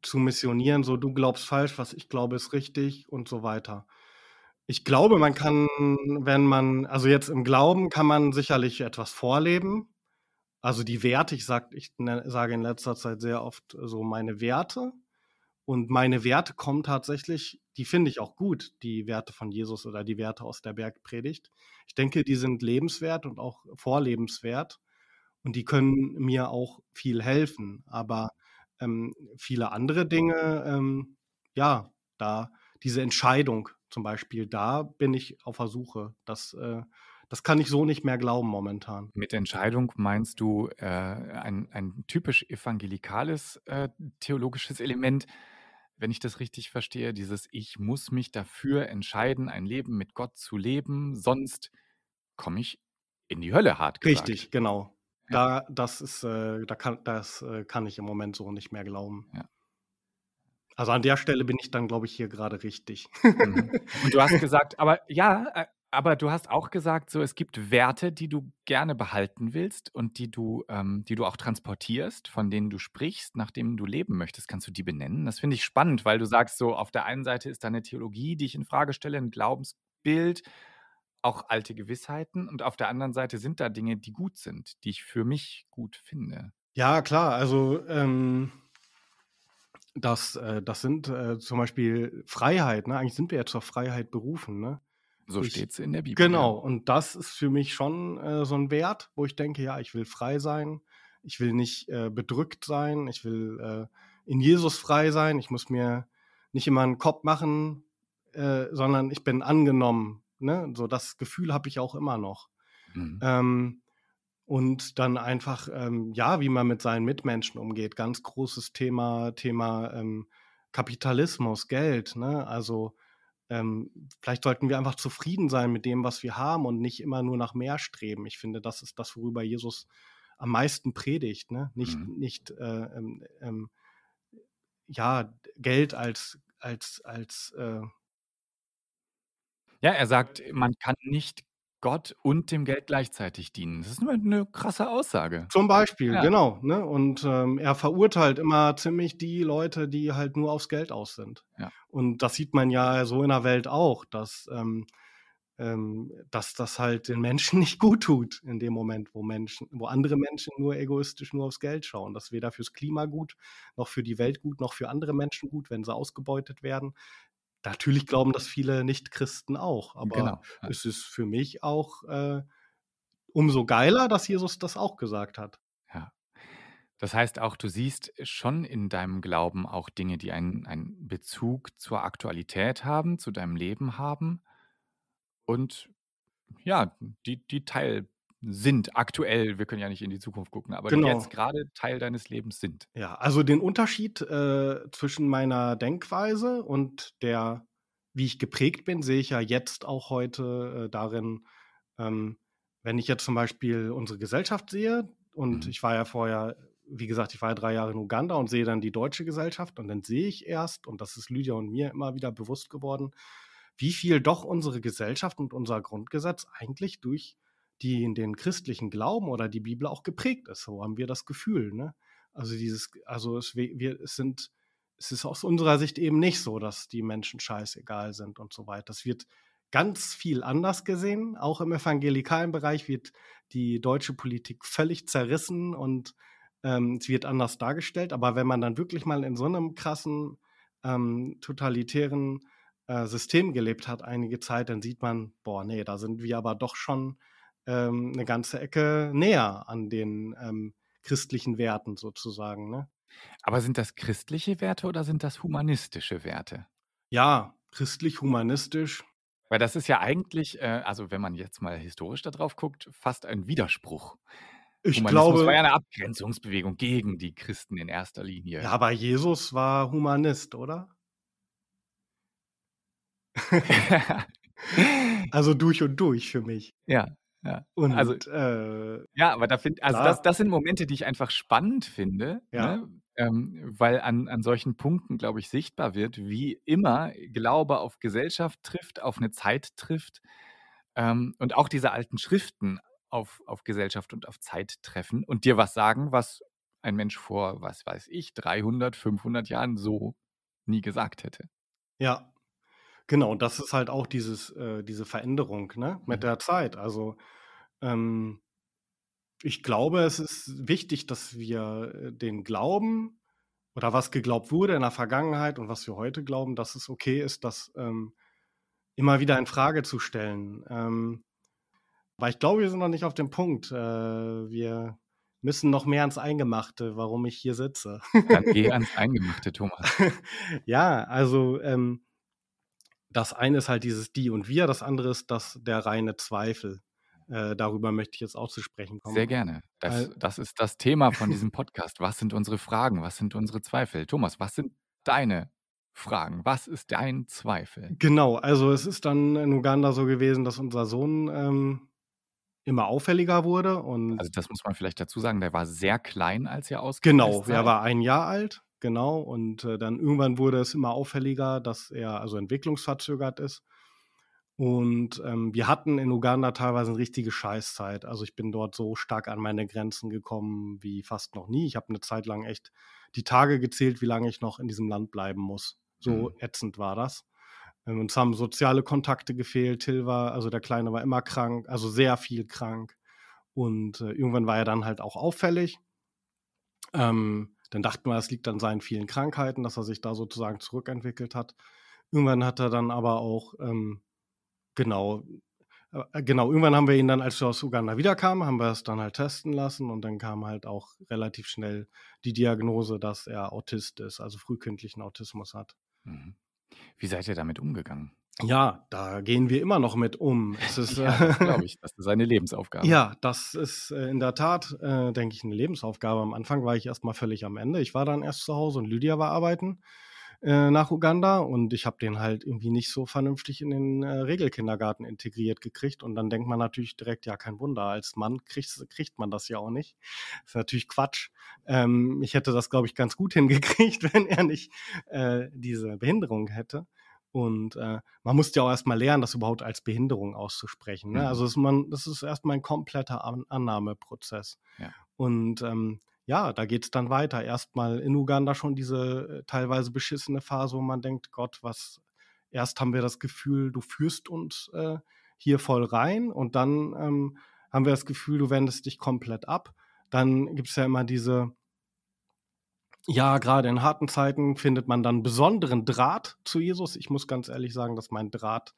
zu missionieren, so: „Du glaubst falsch, was ich glaube, ist richtig“ und so weiter. Ich glaube, man kann, wenn man also, jetzt im Glauben kann man sicherlich etwas vorleben. Also, die Werte, ich sage ich ne sage in letzter Zeit sehr oft so meine Werte. Und meine Werte kommen tatsächlich die finde ich auch gut, die Werte von Jesus oder die Werte aus der Bergpredigt. Ich denke, die sind lebenswert und auch vorlebenswert und die können mir auch viel helfen. Aber, ähm, viele andere Dinge, ähm, ja, da diese Entscheidung zum Beispiel, da bin ich auf der Suche. Das, äh das kann ich so nicht mehr glauben momentan. Mit Entscheidung meinst du, äh, ein ein typisch evangelikales, äh, theologisches Element, wenn ich das richtig verstehe, dieses: „Ich muss mich dafür entscheiden, ein Leben mit Gott zu leben, sonst komme ich in die Hölle“, hart Richtig, gesagt. genau. Ja. Da das ist, äh da kann das, äh, kann ich im Moment so nicht mehr glauben. Ja. Also, an der Stelle bin ich dann, glaube ich, hier grade richtig. Mhm. Und du hast gesagt aber ja, äh, aber du hast auch gesagt, so, es gibt Werte, die du gerne behalten willst und die du ähm, die du auch transportierst, von denen du sprichst, nach denen du leben möchtest. Kannst du die benennen? Das finde ich spannend, weil du sagst so, auf der einen Seite ist da 'ne Theologie, die ich infrage stelle, 'n Glaubensbild, auch alte Gewissheiten und auf der anderen Seite sind da Dinge, die gut sind, die ich für mich gut finde. Ja, klar, also, ähm das äh, das sind, äh, zum Beispiel Freiheit, ne? Eigentlich sind wir ja zur Freiheit berufen, ne? So Ich steht's in der Bibel, genau, ja. und das ist für mich schon, äh, so 'n Wert, wo ich denke: „Ja, ich will frei sein. Ich will nicht, äh, bedrückt sein. Ich will, äh, in Jesus frei sein. Ich muss mir nicht immer 'n Kopf machen, äh, sondern ich bin angenommen“, ne? So das Gefühl habe ich auch immer noch. Mhm. Ähm, und dann einfach, ähm, ja, wie man mit seinen Mitmenschen umgeht. Ganz großes Thema Thema, ähm, Kapitalismus, Geld, ne? Also, ähm, vielleicht sollten wir einfach zufrieden sein mit dem, was wir haben und nicht immer nur nach mehr streben. Ich finde, das ist das, worüber Jesus am meisten predigt, ne? Nicht Mhm. nicht, äh, ähm, ähm, ja, Geld als als als, äh Ja, er sagt, man kann nicht Gott und dem Geld gleichzeitig dienen. Das ist nur eine krasse Aussage. Zum Beispiel, Ja. genau. Ne? Und ähm, er verurteilt immer ziemlich die Leute, die halt nur aufs Geld aus sind. Ja. Und das sieht man ja so in der Welt auch, dass, ähm, ähm, dass das halt den Menschen nicht gut tut in dem Moment, wo Menschen, wo andere Menschen nur egoistisch nur aufs Geld schauen. Das ist weder fürs Klima gut, noch für die Welt gut, noch für andere Menschen gut, wenn sie ausgebeutet werden. Natürlich glauben das viele Nicht-Christen auch, aber Genau. Es ist für mich auch äh, umso geiler, dass Jesus das auch gesagt hat. Ja. Das heißt auch, du siehst schon in deinem Glauben auch Dinge, die einen, einen Bezug zur Aktualität haben, zu deinem Leben haben und ja, die, die Teil sind aktuell, wir können ja nicht in die Zukunft gucken, aber die Genau. jetzt gerade Teil deines Lebens sind. Ja, also den Unterschied äh, zwischen meiner Denkweise und der, wie ich geprägt bin, sehe ich ja jetzt auch heute äh, darin, ähm, wenn ich jetzt zum Beispiel unsere Gesellschaft sehe und Mhm. ich war ja vorher, wie gesagt, ich war ja drei Jahre in Uganda und sehe dann die deutsche Gesellschaft und dann sehe ich erst, und das ist Lydia und mir immer wieder bewusst geworden, wie viel doch unsere Gesellschaft und unser Grundgesetz eigentlich durch die in den christlichen Glauben oder die Bibel auch geprägt ist. So haben wir das Gefühl. Ne? Also dieses, also es, wir, sind, es ist aus unserer Sicht eben nicht so, dass die Menschen scheißegal sind und so weiter. Das wird ganz viel anders gesehen. Auch im evangelikalen Bereich wird die deutsche Politik völlig zerrissen und ähm, es wird anders dargestellt. Aber wenn man dann wirklich mal in so einem krassen ähm, totalitären äh, System gelebt hat einige Zeit, dann sieht man, boah, nee, da sind wir aber doch schon ähm, eine ganze Ecke näher an den ähm, christlichen Werten sozusagen. Ne? Aber sind das christliche Werte oder sind das humanistische Werte? Ja, christlich-humanistisch. Weil das ist ja eigentlich, äh, also wenn man jetzt mal historisch darauf guckt, fast ein Widerspruch. Ich Humanismus glaube, war ja eine Abgrenzungsbewegung gegen die Christen in erster Linie. ja, aber Jesus war Humanist, oder? Also durch und durch für mich. ja, ja. Und Also äh, Ja, aber da find, also das, das sind Momente, die ich einfach spannend finde, Ja. ne? ähm, weil an, an solchen Punkten, glaube ich, sichtbar wird, wie immer Glaube auf Gesellschaft trifft, auf eine Zeit trifft ähm, und auch diese alten Schriften auf, auf Gesellschaft und auf Zeit treffen und dir was sagen, was ein Mensch vor, was weiß ich, 300, 500 Jahren so nie gesagt hätte. ja, genau, das ist halt auch dieses, äh, diese Veränderung ne, mit Mhm. der Zeit. Also ähm, ich glaube, es ist wichtig, dass wir äh, den Glauben oder was geglaubt wurde in der Vergangenheit und was wir heute glauben, dass es okay ist, das ähm, immer wieder in Frage zu stellen. Ähm, aber ich glaube, wir sind noch nicht auf dem Punkt. Äh, wir müssen noch mehr ans Eingemachte, warum ich hier sitze. Dann geh ans Eingemachte, Thomas. ja, also ähm, das eine ist halt dieses Die und Wir, das andere ist das der reine Zweifel. Äh, darüber möchte ich jetzt auch zu sprechen kommen. Sehr gerne. Das, das ist das Thema von diesem Podcast. Was sind unsere Fragen? Was sind unsere Zweifel? Thomas, was sind deine Fragen? Was ist dein Zweifel? Genau, also es ist dann in Uganda so gewesen, dass unser Sohn ähm, immer auffälliger wurde und Also das muss man vielleicht dazu sagen, der war sehr klein, als ihr ausgereist Genau, er war ein Jahr alt, genau. Und äh, dann irgendwann wurde es immer auffälliger, dass er also entwicklungsverzögert ist. Und ähm, wir hatten in Uganda teilweise eine richtige Scheißzeit. Also ich bin dort so stark an meine Grenzen gekommen wie fast noch nie. Ich habe eine Zeit lang echt die Tage gezählt, wie lange ich noch in diesem Land bleiben muss. So Mhm. ätzend war das. Ähm, uns haben soziale Kontakte gefehlt. Till war, also der Kleine war immer krank, also sehr viel krank. Und äh, irgendwann war er dann halt auch auffällig. Ähm, dann dachten wir, es liegt an seinen vielen Krankheiten, dass er sich da sozusagen zurückentwickelt hat. Irgendwann hat er dann aber auch, ähm, genau, äh, genau, irgendwann haben wir ihn dann, als wir aus Uganda wiederkamen, haben wir es dann halt testen lassen und dann kam halt auch relativ schnell die Diagnose, dass er Autist ist, also frühkindlichen Autismus hat. Mhm. Wie seid ihr damit umgegangen? Ja, da gehen wir immer noch mit um. Es ist, Ja, das glaube ich. Das ist eine Lebensaufgabe. Ja, das ist äh, in der Tat, äh, denke ich, eine Lebensaufgabe. Am Anfang war ich erstmal völlig am Ende. Ich war dann erst zu Hause und Lydia war arbeiten äh, nach Uganda und ich habe den halt irgendwie nicht so vernünftig in den äh, Regelkindergarten integriert gekriegt. Und dann denkt man natürlich direkt, ja, kein Wunder, als Mann kriegt, kriegt man das ja auch nicht. Das ist natürlich Quatsch. Ähm, ich hätte das, glaube ich, ganz gut hingekriegt, wenn er nicht äh, diese Behinderung hätte. Und äh, man musste ja auch erstmal lernen, das überhaupt als Behinderung auszusprechen. Ne? Mhm. Also ist man, das ist erstmal ein kompletter An Annahmeprozess. Ja. Und ähm, ja, da geht es dann weiter. Erstmal in Uganda schon diese äh, teilweise beschissene Phase, wo man denkt, Gott, was, erst haben wir das Gefühl, du führst uns äh, hier voll rein und dann ähm, haben wir das Gefühl, du wendest dich komplett ab. Dann gibt es ja immer diese, ja, gerade in harten Zeiten findet man dann besonderen Draht zu Jesus. Ich muss ganz ehrlich sagen, dass mein Draht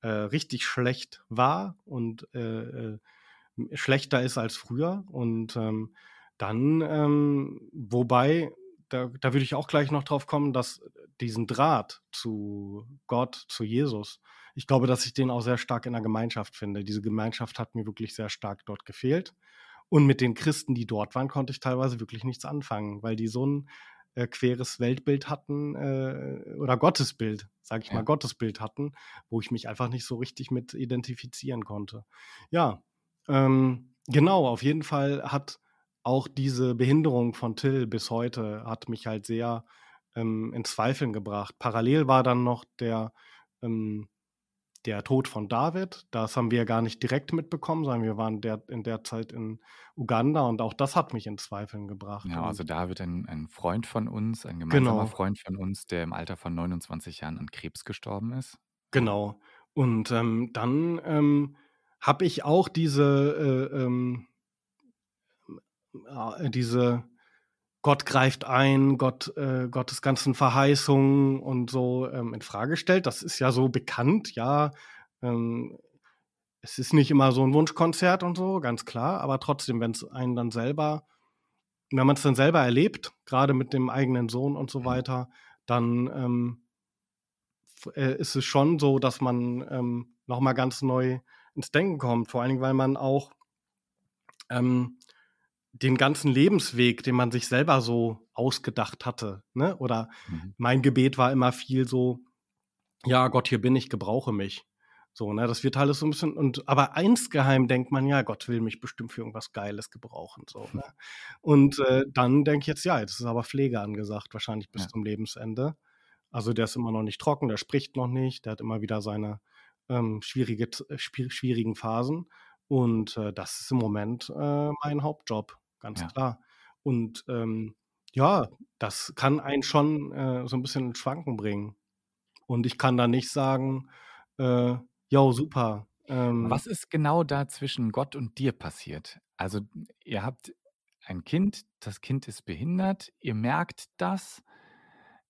äh, richtig schlecht war und äh, äh, schlechter ist als früher. Und ähm, dann, ähm, wobei, da, da würde ich auch gleich noch drauf kommen, dass diesen Draht zu Gott, zu Jesus, ich glaube, dass ich den auch sehr stark in der Gemeinschaft finde. Diese Gemeinschaft hat mir wirklich sehr stark dort gefehlt. Und mit den Christen, die dort waren, konnte ich teilweise wirklich nichts anfangen, weil die so ein äh, queres Weltbild hatten äh, oder Gottesbild, sage ich Ja. mal, Gottesbild hatten, wo ich mich einfach nicht so richtig mit identifizieren konnte. Ja, ähm, genau, auf jeden Fall hat auch diese Behinderung von Till bis heute hat mich halt sehr ähm, in Zweifeln gebracht. Parallel war dann noch der, ähm, der Tod von David. Das haben wir ja gar nicht direkt mitbekommen, sondern wir waren der, in der Zeit in Uganda und auch das hat mich in Zweifeln gebracht. Ja, also David, ein, ein Freund von uns, ein gemeinsamer genau, Freund von uns, der im Alter von 29 Jahren an Krebs gestorben ist. genau. Und ähm, dann ähm, habe ich auch diese, äh, ähm, äh, diese Gott greift ein, Gott, äh, Gottes ganzen Verheißungen und so ähm, in Frage stellt. Das ist ja so bekannt, ja. Ähm, es ist nicht immer so ein Wunschkonzert und so, ganz klar, aber trotzdem, wenn es einen dann selber, wenn man es dann selber erlebt, gerade mit dem eigenen Sohn und so Mhm. weiter, dann ähm, äh, ist es schon so, dass man ähm, nochmal ganz neu ins Denken kommt. Vor allen Dingen, weil man auch ähm, den ganzen Lebensweg, den man sich selber so ausgedacht hatte, ne? Oder Mhm. mein Gebet war immer viel so, ja, Gott, hier bin ich, gebrauche mich. So, ne, das wird alles so ein bisschen, und aber insgeheim denkt man, ja, Gott will mich bestimmt für irgendwas Geiles gebrauchen. So, ne? Und äh, dann denke ich jetzt, ja, jetzt ist aber Pflege angesagt, wahrscheinlich bis Ja. zum Lebensende. Also der ist immer noch nicht trocken, der spricht noch nicht, der hat immer wieder seine ähm, schwierige, äh, schwier- schwierigen Phasen. Und äh, das ist im Moment äh, mein Hauptjob, ganz Ja. klar. Und ähm, ja, das kann einen schon äh, so ein bisschen ins Schwanken bringen. Und ich kann da nicht sagen, äh, yo, super. Ähm, Was ist genau da zwischen Gott und dir passiert? Also, ihr habt ein Kind, das Kind ist behindert, ihr merkt das,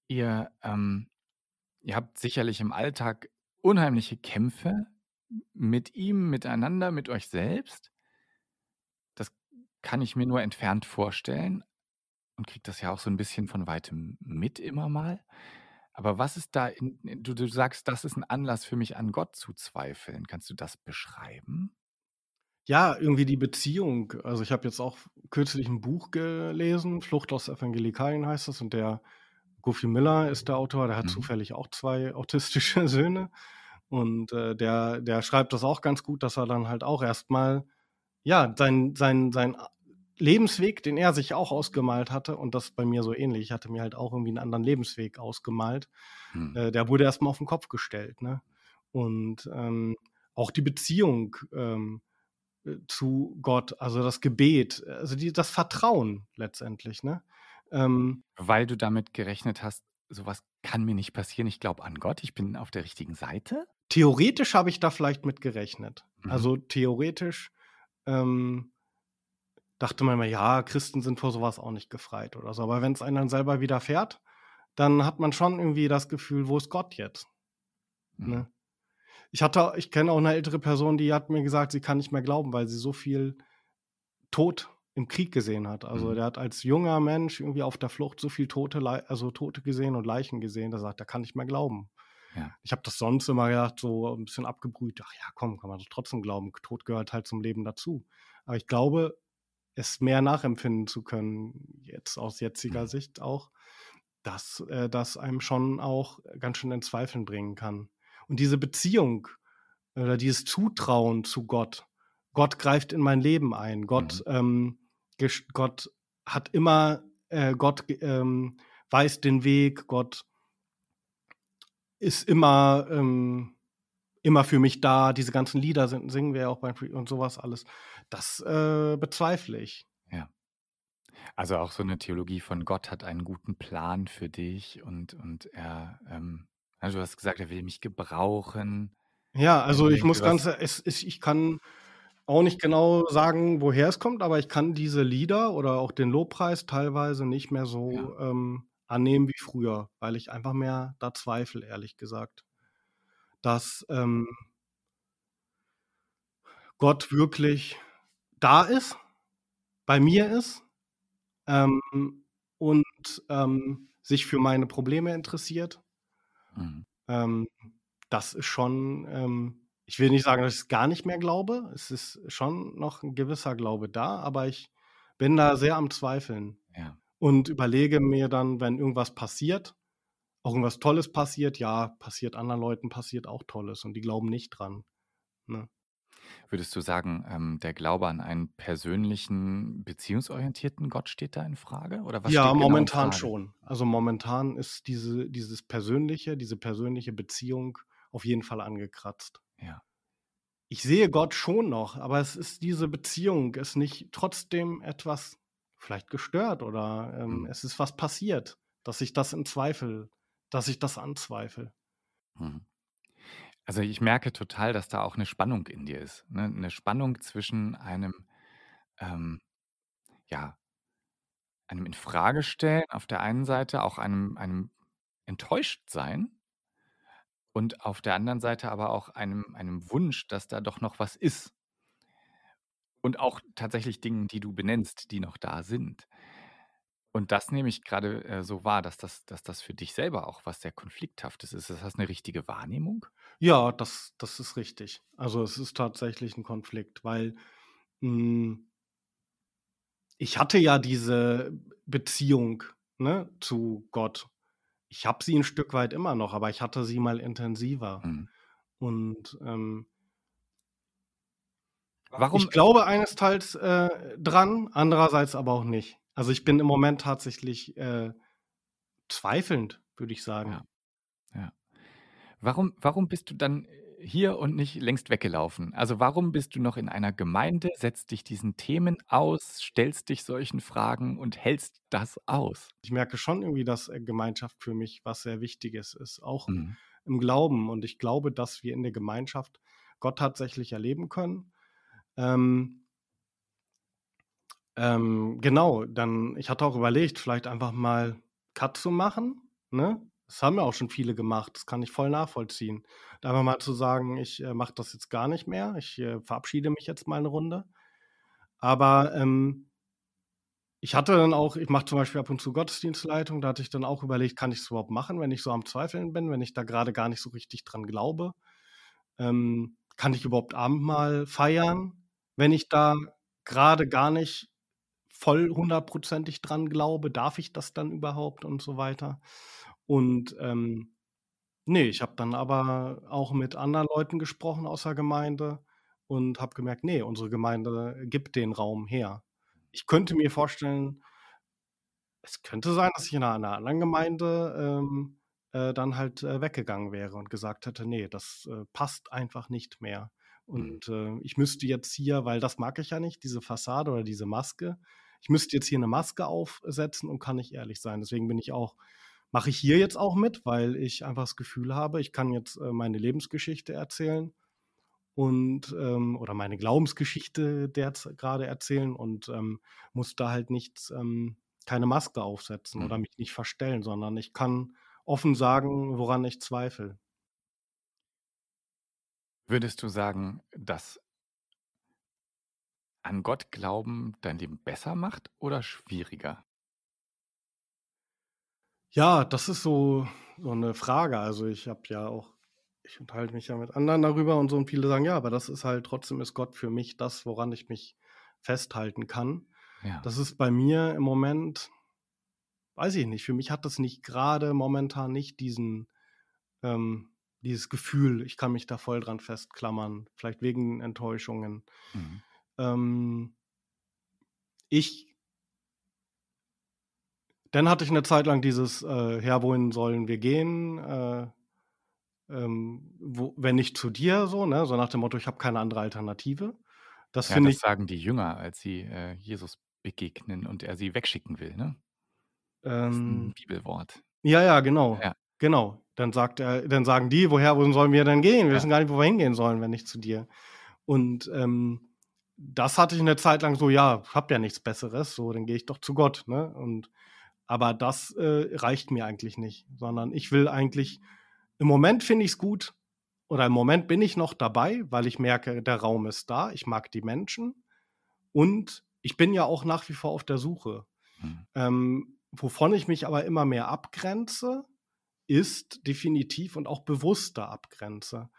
ihr, ähm, ihr habt sicherlich im Alltag unheimliche Kämpfe mit ihm, miteinander, mit euch selbst. Kann ich mir nur entfernt vorstellen und kriege das ja auch so ein bisschen von weitem mit immer mal. Aber was ist da in in du du sagst, das ist ein Anlass für mich, an Gott zu zweifeln. Kannst du das beschreiben? ja, irgendwie die Beziehung. Also ich habe jetzt auch kürzlich ein Buch gelesen, Flucht aus Evangelikalien heißt das, und der Goofy Miller ist der Autor, der hat Mhm. zufällig auch zwei autistische Söhne. Und äh, der, der schreibt das auch ganz gut, dass er dann halt auch erstmal, ja, sein, sein, sein Lebensweg, den er sich auch ausgemalt hatte, und das bei mir so ähnlich, ich hatte mir halt auch irgendwie einen anderen Lebensweg ausgemalt, Hm. äh, der wurde erstmal auf den Kopf gestellt. Ne? Und ähm, auch die Beziehung ähm, äh, zu Gott, also das Gebet, also die, das Vertrauen letztendlich. Ne? Ähm, Weil du damit gerechnet hast, sowas kann mir nicht passieren, ich glaube an Gott, ich bin auf der richtigen Seite? theoretisch habe ich da vielleicht mit gerechnet. Mhm. Also theoretisch ähm, dachte man immer, ja, Christen sind vor sowas auch nicht gefreit oder so. Aber wenn es einem dann selber widerfährt, dann hat man schon irgendwie das Gefühl, wo ist Gott jetzt? Mhm. Ne? Ich hatte, ich kenne auch eine ältere Person, die hat mir gesagt, sie kann nicht mehr glauben, weil sie so viel Tod im Krieg gesehen hat. Also Mhm. der hat als junger Mensch irgendwie auf der Flucht so viel Tote, also Tote gesehen und Leichen gesehen, da sagt, er kann nicht mehr glauben. Ja. Ich habe das sonst immer gedacht, so ein bisschen abgebrüht. Ach ja, komm, kann man doch trotzdem glauben. Tod gehört halt zum Leben dazu. Aber ich glaube, es mehr nachempfinden zu können, jetzt aus jetziger Mhm. Sicht auch, dass äh, das einem schon auch ganz schön in Zweifeln bringen kann. Und diese Beziehung oder dieses Zutrauen zu Gott, Gott greift in mein Leben ein, Gott, Mhm. ähm, Gott hat immer, äh, Gott ähm, weiß den Weg, Gott ist immer, ähm, immer für mich da. Diese ganzen Lieder sind, singen wir ja auch beim Free und sowas alles. Das äh, bezweifle ich. Ja. Also auch so eine Theologie von Gott hat einen guten Plan für dich und, und er, ähm, also du hast gesagt, er will mich gebrauchen. Ja, also ich muss ganz, es, es, ich kann auch nicht genau sagen, woher es kommt, aber ich kann diese Lieder oder auch den Lobpreis teilweise nicht mehr so ja. ähm, annehmen wie früher, weil ich einfach mehr da zweifle, ehrlich gesagt. Dass ähm, Gott wirklich da ist, bei mir ist ähm, und ähm, sich für meine Probleme interessiert. Mhm. Ähm, das ist schon, ähm, ich will nicht sagen, dass ich es gar nicht mehr glaube. Es ist schon noch ein gewisser Glaube da, aber ich bin da sehr am Zweifeln. Ja. Und überlege mir dann, wenn irgendwas passiert, auch irgendwas Tolles passiert, ja, passiert anderen Leuten, passiert auch Tolles und die glauben nicht dran. Ne? Würdest du sagen, ähm, der Glaube an einen persönlichen, beziehungsorientierten Gott steht da in Frage? Oder was ja, genau momentan schon. Also momentan ist diese, dieses persönliche, diese persönliche Beziehung auf jeden Fall angekratzt. Ja. Ich sehe Gott schon noch, aber es ist diese Beziehung, ist nicht trotzdem etwas vielleicht gestört oder ähm, mhm. es ist was passiert, dass ich das in Zweifel, dass ich das anzweifle. Mhm. Also ich merke total, dass da auch eine Spannung in dir ist. Ne? Eine Spannung zwischen einem, ähm, ja, einem Infragestellen auf der einen Seite, auch einem, einem Enttäuschtsein und auf der anderen Seite aber auch einem, einem Wunsch, dass da doch noch was ist. Und auch tatsächlich Dingen, die du benennst, die noch da sind. Und das nehme ich gerade äh, so wahr, dass das, dass das für dich selber auch was sehr Konflikthaftes ist. Ist das eine richtige Wahrnehmung? Ja, das, das ist richtig. Also es ist tatsächlich ein Konflikt, weil mh, hm, ich hatte ja diese Beziehung ne, zu Gott. Ich habe sie ein Stück weit immer noch, aber ich hatte sie mal intensiver. Mhm. Und ähm, Warum? ich glaube eines Teils äh, dran, andererseits aber auch nicht. Also ich bin im Moment tatsächlich äh, zweifelnd, würde ich sagen. Ja. ja. Warum, warum bist du dann hier und nicht längst weggelaufen? Also warum bist du noch in einer Gemeinde, setzt dich diesen Themen aus, stellst dich solchen Fragen und hältst das aus? Ich merke schon irgendwie, dass äh, Gemeinschaft für mich was sehr Wichtiges ist, auch mhm. im Glauben. Und ich glaube, dass wir in der Gemeinschaft Gott tatsächlich erleben können. Ähm, ähm, genau, dann, ich hatte auch überlegt, vielleicht einfach mal Cut zu machen. Ne? Das haben ja auch schon viele gemacht, das kann ich voll nachvollziehen. Da einfach mal zu sagen, ich äh, mache das jetzt gar nicht mehr, ich äh, verabschiede mich jetzt mal eine Runde. Aber ähm, ich hatte dann auch, ich mache zum Beispiel ab und zu Gottesdienstleitung, da hatte ich dann auch überlegt, kann ich es überhaupt machen, wenn ich so am Zweifeln bin, wenn ich da gerade gar nicht so richtig dran glaube. Ähm, kann ich überhaupt Abendmahl feiern, wenn ich da gerade gar nicht voll hundertprozentig dran glaube, darf ich das dann überhaupt und so weiter. Und ähm, nee, ich habe dann aber auch mit anderen Leuten gesprochen aus der Gemeinde und habe gemerkt, nee, unsere Gemeinde gibt den Raum her. Ich könnte mir vorstellen, es könnte sein, dass ich in einer anderen Gemeinde ähm, äh, dann halt äh, weggegangen wäre und gesagt hätte, nee, das äh, passt einfach nicht mehr. Mhm. Und äh, ich müsste jetzt hier, weil das mag ich ja nicht, diese Fassade oder diese Maske, ich müsste jetzt hier eine Maske aufsetzen und kann nicht ehrlich sein. Deswegen bin ich auch, mache ich hier jetzt auch mit, weil ich einfach das Gefühl habe, ich kann jetzt äh, meine Lebensgeschichte erzählen und ähm, oder meine Glaubensgeschichte jetzt gerade erzählen und ähm, muss da halt nichts, ähm, keine Maske aufsetzen mhm. oder mich nicht verstellen, sondern ich kann offen sagen, woran ich zweifle. Würdest du sagen, dass an Gott glauben dein Leben besser macht oder schwieriger? Ja, das ist so, so eine Frage. Also ich habe ja auch, ich unterhalte mich ja mit anderen darüber und so und viele sagen, ja, aber das ist halt trotzdem ist Gott für mich das, woran ich mich festhalten kann. Ja. Das ist bei mir im Moment, weiß ich nicht, für mich hat das nicht gerade momentan nicht diesen, ähm, dieses Gefühl, ich kann mich da voll dran festklammern, vielleicht wegen Enttäuschungen. Mhm. Ähm, ich dann hatte ich eine Zeit lang dieses, äh, ja, wohin sollen wir gehen? Äh, ähm, wo wenn nicht zu dir so, ne, so nach dem Motto: „Ich habe keine andere Alternative.“ Das Ja, finde das ich sagen die Jünger, als sie, äh, Jesus begegnen und er sie wegschicken will, ne? Das ist 'n Ähm Bibelwort. Ja, ja, genau. Ja. Genau. Dann sagt er dann sagen die: „Woher wohin sollen wir denn gehen? Wir Ja. wissen gar nicht, wo wir hingehen sollen, wenn nicht zu dir.“ Und, ähm, das hatte ich 'ne Zeit lang so: „Ja, habe ja nichts Besseres, so, dann gehe ich doch zu Gott“, ne? Und aber das, äh, reicht mir eigentlich nicht, sondern ich will eigentlich im Moment finde ich's gut oder im Moment bin ich noch dabei, weil ich merke, der Raum ist da, ich mag die Menschen und ich bin ja auch nach wie vor auf der Suche. Mhm. Ähm, wovon ich mich aber immer mehr abgrenze, ist definitiv und auch bewusster abgrenze.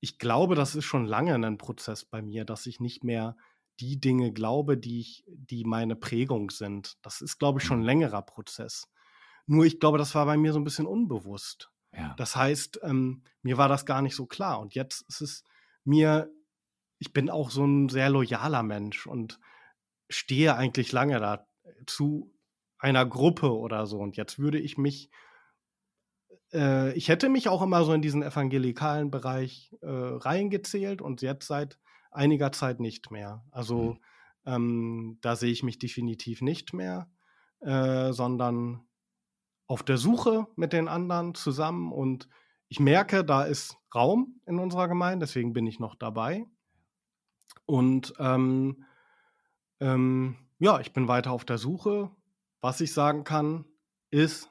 Ich glaube, das ist schon lange 'nen Prozess bei mir, dass ich nicht mehr die Dinge glaube, die ich die meine Prägung sind. Das ist, glaube ich, schon 'n Mhm. längerer Prozess. Nur ich glaube, das war bei mir so 'n bisschen unbewusst. Ja. Das heißt, ähm, mir war das gar nicht so klar und jetzt ist es mir ich bin auch so 'n sehr loyaler Mensch und stehe eigentlich lange da zu einer Gruppe oder so und jetzt würde ich mich äh, ich hätte mich auch immer so in diesen evangelikalen Bereich, äh, reingezählt und jetzt seit einiger Zeit nicht mehr. Also, Mhm. ähm, da sehe ich mich definitiv nicht mehr, äh, sondern auf der Suche mit den anderen zusammen und ich merke, da ist Raum in unserer Gemeinde, deswegen bin ich noch dabei. Und, ähm ähm, ja, ich bin weiter auf der Suche. Was ich sagen kann, ist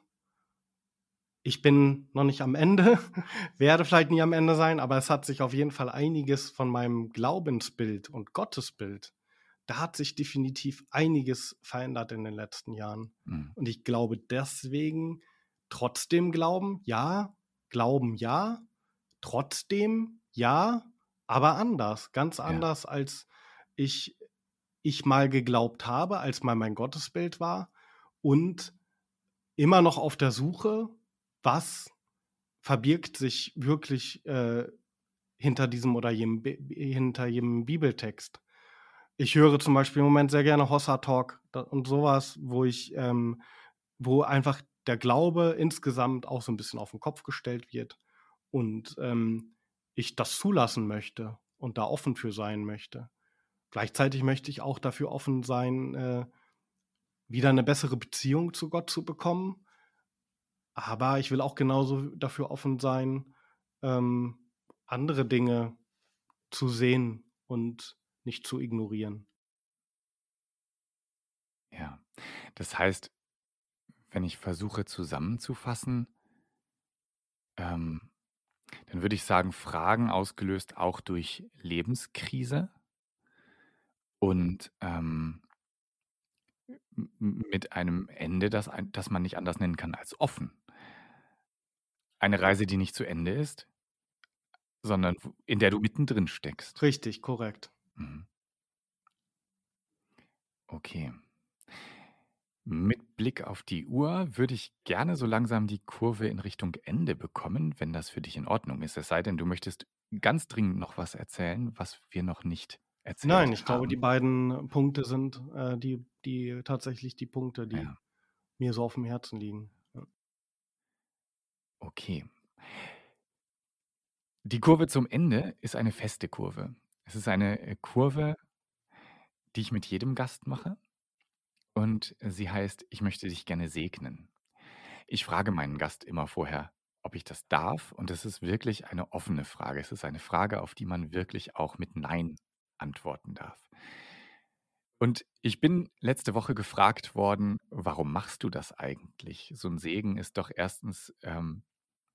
ich bin noch nicht am Ende, werde vielleicht nie am Ende sein, aber es hat sich auf jeden Fall einiges von meinem Glaubensbild und Gottesbild da hat sich definitiv einiges verändert in den letzten Jahren. Mhm. Und ich glaube deswegen trotzdem glauben, ja, glauben, ja, trotzdem, ja, aber anders, ganz Ja. anders, als ich ich mal geglaubt habe, als mal mein Gottesbild war und immer noch auf der Suche, was verbirgt sich wirklich, äh, hinter diesem oder jenem Bi hinter jedem Bibeltext. Ich höre zum Beispiel im Moment sehr gerne Hossa Talk und so was, wo ich, ähm wo einfach der Glaube insgesamt auch so 'n bisschen auf 'n Kopf gestellt wird und, ähm, ich das zulassen möchte und da offen für sein möchte. Gleichzeitig möchte ich auch dafür offen sein, äh, wieder 'ne bessere Beziehung zu Gott zu bekommen. Aber ich will auch genauso dafür offen sein, ähm, andere Dinge zu sehen und nicht zu ignorieren. Ja. Das heißt, wenn ich versuche zusammenzufassen ähm, dann würde ich sagen, Fragen ausgelöst auch durch Lebenskrise und, ähm mit einem Ende, das das man nicht anders nennen kann als offen. Eine Reise, die nicht zu Ende ist, sondern in der du mittendrin steckst. Richtig, korrekt. Mhm. Okay. Mit Blick auf die Uhr würde ich gerne so langsam die Kurve in Richtung Ende bekommen, wenn das für dich in Ordnung ist. Es sei denn, du möchtest ganz dringend noch was erzählen, was wir noch nicht erzählt Nein, ich glaube, die haben. beiden Punkte sind, äh, die die tatsächlich die Punkte, die Ja. mir so aufm Herzen liegen. Okay. Die Kurve zum Ende ist eine feste Kurve. Es ist eine, äh, Kurve, die ich mit jedem Gast mache und sie heißt: „Ich möchte dich gerne segnen.“ Ich frage meinen Gast immer vorher, ob ich das darf und es ist wirklich eine offene Frage. Es ist eine Frage, auf die man wirklich auch mit „Nein“ antworten darf. Und ich bin letzte Woche gefragt worden: „Warum machst du das eigentlich? So 'n Segen ist doch erstens, ähm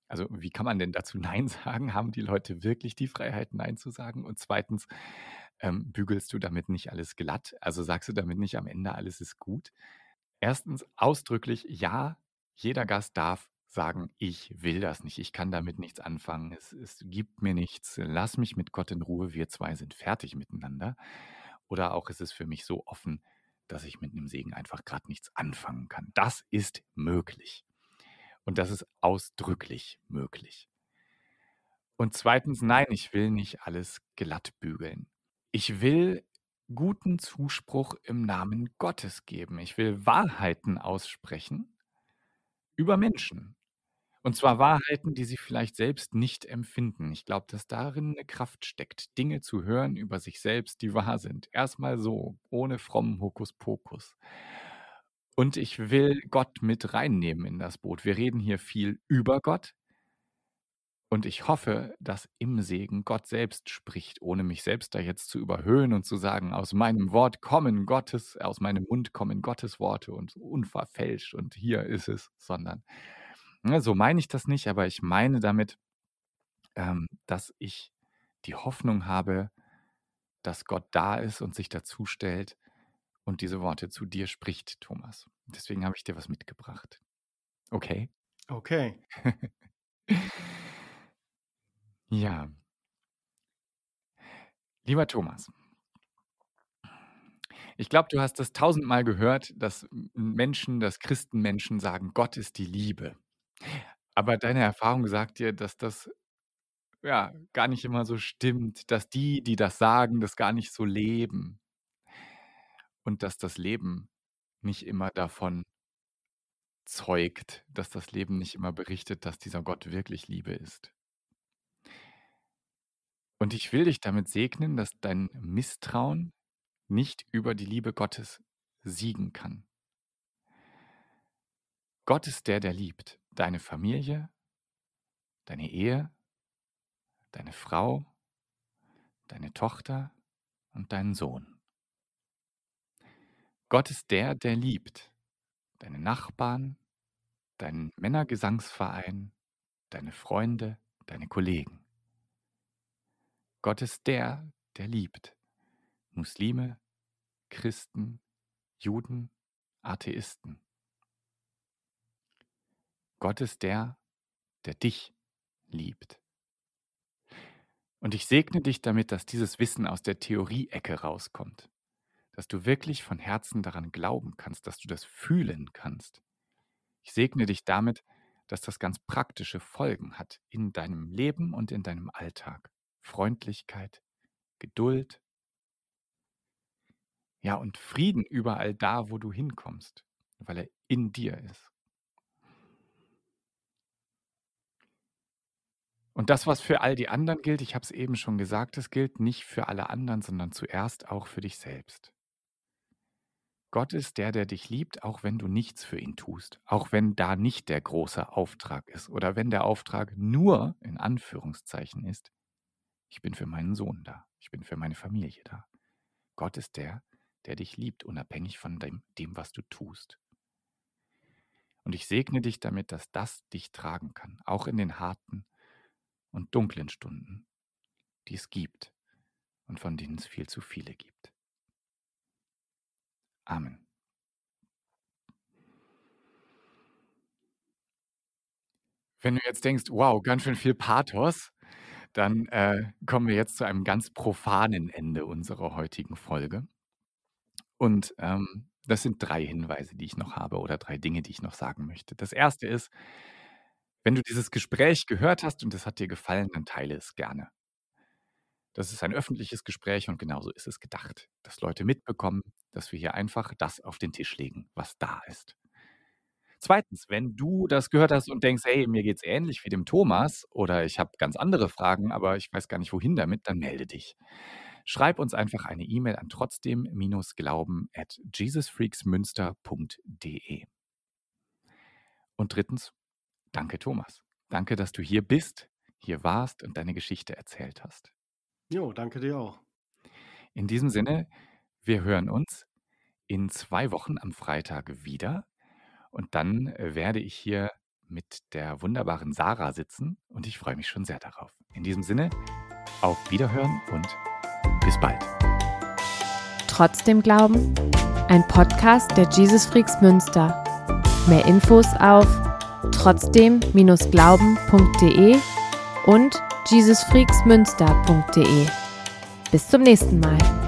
also, wie kann man denn dazu nein sagen? Haben die Leute wirklich die Freiheit, nein zu sagen? Und zweitens, ähm, bügelst du damit nicht alles glatt? Also, sagst du damit nicht am Ende, alles ist gut?“ Erstens ausdrücklich: „Ja, jeder Gast darf sagen: ‚Ich will das nicht. Ich kann damit nichts anfangen. Es es gibt mir nichts. Lass mich mit Gott in Ruhe. Wir 2 sind fertig miteinander.‘ Oder auch: „Es ist für mich so offen, dass ich mit 'nem Segen einfach grad nichts anfangen kann.“ Das ist möglich. Und das ist ausdrücklich möglich. Und zweitens, nein, ich will nicht alles glatt bügeln. Ich will guten Zuspruch im Namen Gottes geben. Ich will Wahrheiten aussprechen über Menschen. Und zwar Wahrheiten, die sie vielleicht selbst nicht empfinden. Ich glaube, dass darin eine Kraft steckt, Dinge zu hören über sich selbst, die wahr sind. Erstmal so, ohne frommen Hokuspokus. Und ich will Gott mit reinnehmen in das Boot. Wir reden hier viel über Gott. Und ich hoffe, dass im Segen Gott selbst spricht, ohne mich selbst da jetzt zu überhöhen und zu sagen, aus meinem Wort kommen Gottes, aus meinem Mund kommen Gottes Worte und unverfälscht und hier ist es, sondern Ne, so meine ich das nicht, aber ich meine damit, ähm, dass ich die Hoffnung habe, dass Gott da ist und sich dazustellt und diese Worte zu dir spricht, Thomas. Deswegen habe ich dir was mitgebracht. Okay? Okay. Ja. Lieber Thomas, ich glaube, du hast das tausendmal gehört, dass Menschen, dass Christenmenschen sagen, Gott ist die Liebe. Aber deine Erfahrung sagt dir, dass das, ja, gar nicht immer so stimmt, dass die, die das sagen, das gar nicht so leben. Und dass das Leben nicht immer davon zeugt, dass das Leben nicht immer berichtet, dass dieser Gott wirklich Liebe ist. Und ich will dich damit segnen, dass dein Misstrauen nicht über die Liebe Gottes siegen kann. Gott ist der, der liebt. Deine Familie, deine Ehe, deine Frau, deine Tochter und deinen Sohn. Gott ist der, der liebt. Deine Nachbarn, deinen Männergesangsverein, deine Freunde, deine Kollegen. Gott ist der, der liebt. Muslime, Christen, Juden, Atheisten. Gott ist der, der dich liebt. Und ich segne dich damit, dass dieses Wissen aus der Theorie-Ecke rauskommt. Dass du wirklich von Herzen daran glauben kannst, dass du das fühlen kannst. Ich segne dich damit, dass das ganz praktische Folgen hat in deinem Leben und in deinem Alltag. Freundlichkeit, Geduld, ja, und Frieden überall da, wo du hinkommst, weil er in dir ist. Und das, was für all die anderen gilt, ich habe es eben schon gesagt, es gilt nicht für alle anderen, sondern zuerst auch für dich selbst. Gott ist der, der dich liebt, auch wenn du nichts für ihn tust, auch wenn da nicht der große Auftrag ist oder wenn der Auftrag nur in Anführungszeichen ist, ich bin für meinen Sohn da, ich bin für meine Familie da. Gott ist der, der dich liebt, unabhängig von dem, dem was du tust. Und ich segne dich damit, dass das dich tragen kann, auch in den harten und dunklen Stunden, die es gibt und von denen es viel zu viele gibt. Amen. Wenn du jetzt denkst, wow, ganz schön viel Pathos, dann äh, kommen wir jetzt zu einem ganz profanen Ende unserer heutigen Folge. Und ähm, das sind drei Hinweise, die ich noch habe oder drei Dinge, die ich noch sagen möchte. Das erste ist, wenn du dieses Gespräch gehört hast und es hat dir gefallen, dann teile es gerne. Das ist ein öffentliches Gespräch und genauso ist es gedacht, dass Leute mitbekommen, dass wir hier einfach das auf den Tisch legen, was da ist. Zweitens, wenn du das gehört hast und denkst, hey, mir geht es ähnlich wie dem Thomas oder ich habe ganz andere Fragen, aber ich weiß gar nicht wohin damit, dann melde dich. Schreib uns einfach eine E-Mail an trotzdem-glauben at jesusfreaksmünster.de. Und drittens, danke Thomas. Danke, dass du hier bist, hier warst und deine Geschichte erzählt hast. Jo, danke dir auch. In diesem Sinne, wir hören uns in zwei Wochen am Freitag wieder. Und dann äh, werde ich hier mit der wunderbaren Sarah sitzen und ich freue mich schon sehr darauf. In diesem Sinne, auf Wiederhören und bis bald. Trotzdem Glauben? Ein Podcast der Jesus Freaks Münster. Mehr Infos auf trotzdem-glauben.de und jesusfreaksmünster.de. Bis zum nächsten Mal.